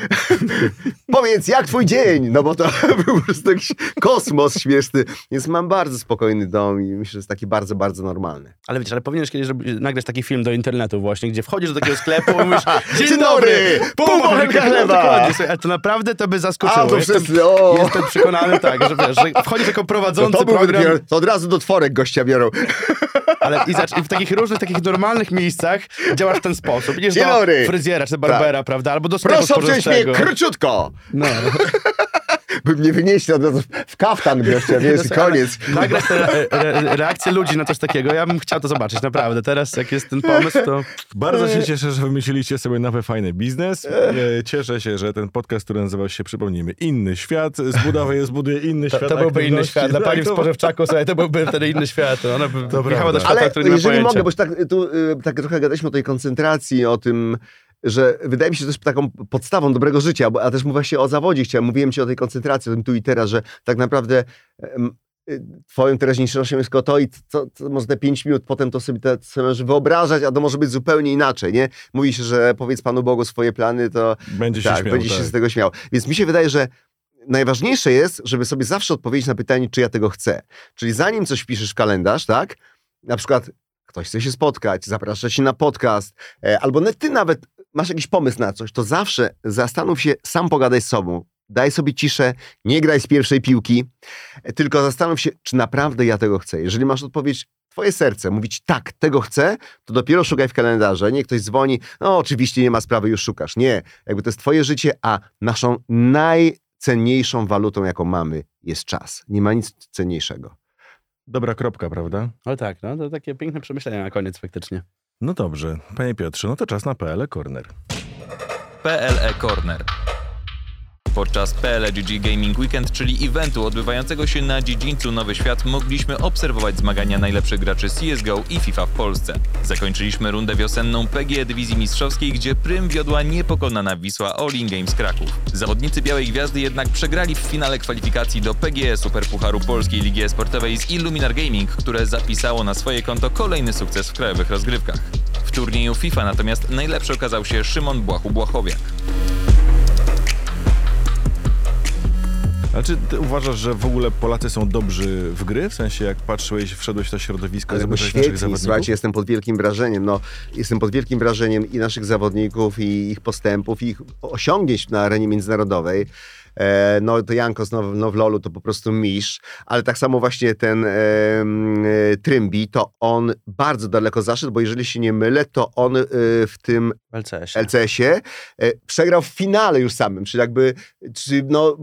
Powiedz, jak twój dzień? No bo to był po prostu jakiś kosmos śmieszny. Więc mam bardzo spokojny dom i myślę, że jest taki bardzo, bardzo normalny.
Ale wiesz, ale powinieneś kiedyś nagrać taki film do internetu właśnie, gdzie wchodzisz do takiego sklepu i mówisz
Dzień
Dzień
dobry, pół bochenka chleba!"
Ale to naprawdę to by zaskoczyło.
A, to
jestem,
wszyscy, o!
jestem przekonany tak, że wiesz, że wchodzisz jako prowadzący
to,
program,
to od razu do tworek gościa biorą.
ale i, zacz, i w takich różnych, takich normalnych miejscach działasz w ten sposób. Idziesz
Dzień
do
dobry.
fryzjera czy barbera, prawda? Albo do sklepu
Proszę obciąć mnie króciutko!
No.
by mnie wynieśli od razu w kaftan gościa, wiesz, i koniec.
Nagrać te re, re, reakcje ludzi na coś takiego, ja bym chciał to zobaczyć, naprawdę. Teraz jak jest ten pomysł, to...
Bardzo się cieszę, że wymyśliliście sobie nowy, fajny biznes. E, Cieszę się, że ten podcast, który nazywał się, przypomnijmy, Inny Świat, zbudowuje, zbuduje inny
To,
świat
to byłby inny świat. Dla
Tak,
pani w
to-
spożywczaku, słuchaj, to byłby wtedy inny świat. Ona by
To
wjechała do świata,
Ale
który nie ma
jeżeli
pojęcia.
mogę, bo już tak, tu, y, tak trochę gadaliśmy o tej koncentracji, o tym, że wydaje mi się, że to jest taką podstawą dobrego życia, bo, a też mówię się o zawodzie, chciałem, mówiłem ci o tej koncentracji, o tym tu i teraz, że tak naprawdę em, y, twoją teraźniejszością jest tylko to i co, co, może te pięć minut potem to sobie, sobie możesz wyobrażać, a to może być zupełnie inaczej, nie? Mówi się, że powiedz Panu Bogu swoje plany, to
Będzie się
tak,
śmiał,
będzie
tak.
się z tego śmiał. Więc mi się wydaje, że najważniejsze jest, żeby sobie zawsze odpowiedzieć na pytanie, czy ja tego chcę. Czyli zanim coś wpiszesz w kalendarz, tak? Na przykład ktoś chce się spotkać, zaprasza się na podcast, e, albo ty nawet masz jakiś pomysł na coś, to zawsze zastanów się, sam pogadaj z sobą. Daj sobie ciszę, nie graj z pierwszej piłki, e, tylko zastanów się, czy naprawdę ja tego chcę. Jeżeli masz odpowiedź, twoje serce mówić tak, tego chcę, to dopiero szukaj w kalendarze. Nie ktoś dzwoni, no oczywiście nie ma sprawy, już szukasz. Nie, jakby to jest twoje życie, a naszą najcenniejszą walutą, jaką mamy, jest czas. Nie ma nic cenniejszego.
Dobra kropka, prawda?
Ale tak, no to takie piękne przemyślenia na koniec faktycznie.
No dobrze, panie Piotrze, no to czas na PL Corner.
PLE Corner. Podczas PLE GG Gaming Weekend, czyli eventu odbywającego się na dziedzińcu Nowy Świat, mogliśmy obserwować zmagania najlepszych graczy CSGO i FIFA w Polsce. Zakończyliśmy rundę wiosenną PGE Dywizji Mistrzowskiej, gdzie prym wiodła niepokonana Wisła All In Games Kraków. Zawodnicy Białej Gwiazdy jednak przegrali w finale kwalifikacji do PGE Superpucharu Polskiej Ligi Esportowej z Illuminar Gaming, które zapisało na swoje konto kolejny sukces w krajowych rozgrywkach. W turnieju FIFA natomiast najlepszy okazał się Szymon Błachu-Błachowiak.
A czy ty uważasz, że w ogóle Polacy są dobrzy w gry? W sensie, jak patrzyłeś, wszedłeś w to środowisko i zobaczyłeś naszych zawodników?
słuchajcie, jestem pod wielkim wrażeniem. No, jestem pod wielkim wrażeniem i naszych zawodników, i ich postępów, i ich osiągnięć na arenie międzynarodowej. E, no to Janko znowu no, w LoLu to po prostu mistrz, ale tak samo właśnie ten e, Trymbi, to on bardzo daleko zaszedł, bo jeżeli się nie mylę, to on e, w tym
W LCS.
LCS-ie e, przegrał w finale już samym, czyli jakby, czy no,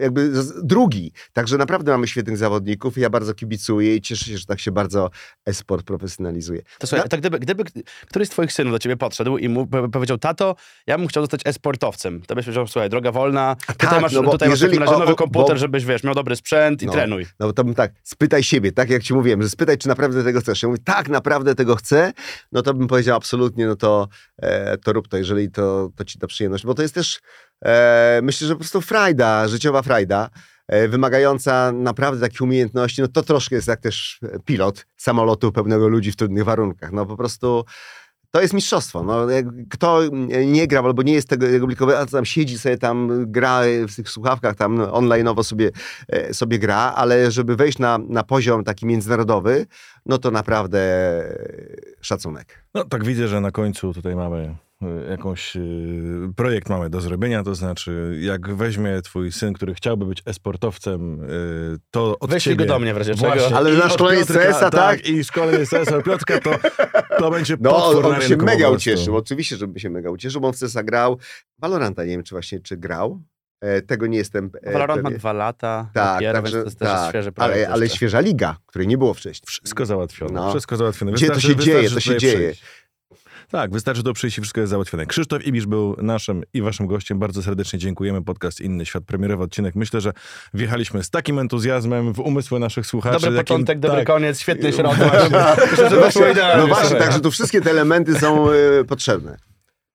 jakby z- drugi. Także naprawdę mamy świetnych zawodników i ja bardzo kibicuję i cieszę się, że tak się bardzo e-sport profesjonalizuje.
To słuchaj, to gdyby, gdyby któryś z twoich synów do ciebie podszedł i mu po- powiedział, tato, ja bym chciał zostać e-sportowcem, to byś powiedział, słuchaj, droga wolna, tutaj
tak,
masz,
no bo
tutaj masz
jeżeli
razie
o-
nowy komputer,
bo-
żebyś, wiesz, miał dobry sprzęt i
No.
trenuj.
No to bym tak, spytaj siebie, tak jak ci mówiłem, że spytaj, czy naprawdę tego chcesz. Ja mówię, tak, naprawdę tego chcę, no to bym powiedział absolutnie, no to, e, to rób to, jeżeli to, to ci da przyjemność. Bo to jest też, e, myślę, że po prostu frajda, życiowa frajda, e, wymagająca naprawdę takich umiejętności. No to troszkę jest jak też pilot samolotu pełnego ludzi w trudnych warunkach. No po prostu to jest mistrzostwo. No, kto nie gra albo nie jest tego jego blikowy, a tam siedzi sobie tam, gra w tych słuchawkach, tam online'owo sobie, e, sobie gra, ale żeby wejść na, na poziom taki międzynarodowy, no to naprawdę szacunek.
No tak widzę, że na końcu tutaj mamy jakąś y, projekt mamy do zrobienia, to znaczy jak weźmie twój syn, który chciałby być e-sportowcem, y, to od
Wyślij
ciebie...
go do mnie w razie czego.
Właśnie.
Ale na szkolenie CS-a, tak?
I szkolenie CS-a Piotrka, to, to będzie
No, on
na
się mega ucieszył, oczywiście, żeby się mega ucieszył, bo on w CESa grał. Valoranta nie wiem, czy właśnie, czy grał. E, tego nie jestem e,
Valorant ma
pewien.
dwa lata,
Tak,
dopiero,
także,
więc to jest też
tak,
świeży projekt
ale, ale świeża liga, której nie było wcześniej.
Wszystko załatwione.
No.
Wszystko załatwione.
Gdzie to się dzieje, to się dzieje.
przyjść. Tak, wystarczy to przyjść i wszystko jest załatwione. Krzysztof Ibisz był naszym i waszym gościem. Bardzo serdecznie dziękujemy. Podcast Inny Świat, premierowy odcinek. Myślę, że wjechaliśmy z takim entuzjazmem w umysły naszych słuchaczy.
Dobry
jakim-
początek, dobry
tak,
koniec, świetny środek. Myślę, że weszło idealnie.
No właśnie, także tu wszystkie te elementy są e, potrzebne.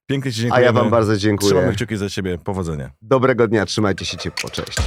Pięknie ci
A
dziękujemy.
ja wam bardzo dziękuję.
Trzymamy kciuki za ciebie. Powodzenia.
Dobrego dnia, trzymajcie się ciepło, cześć.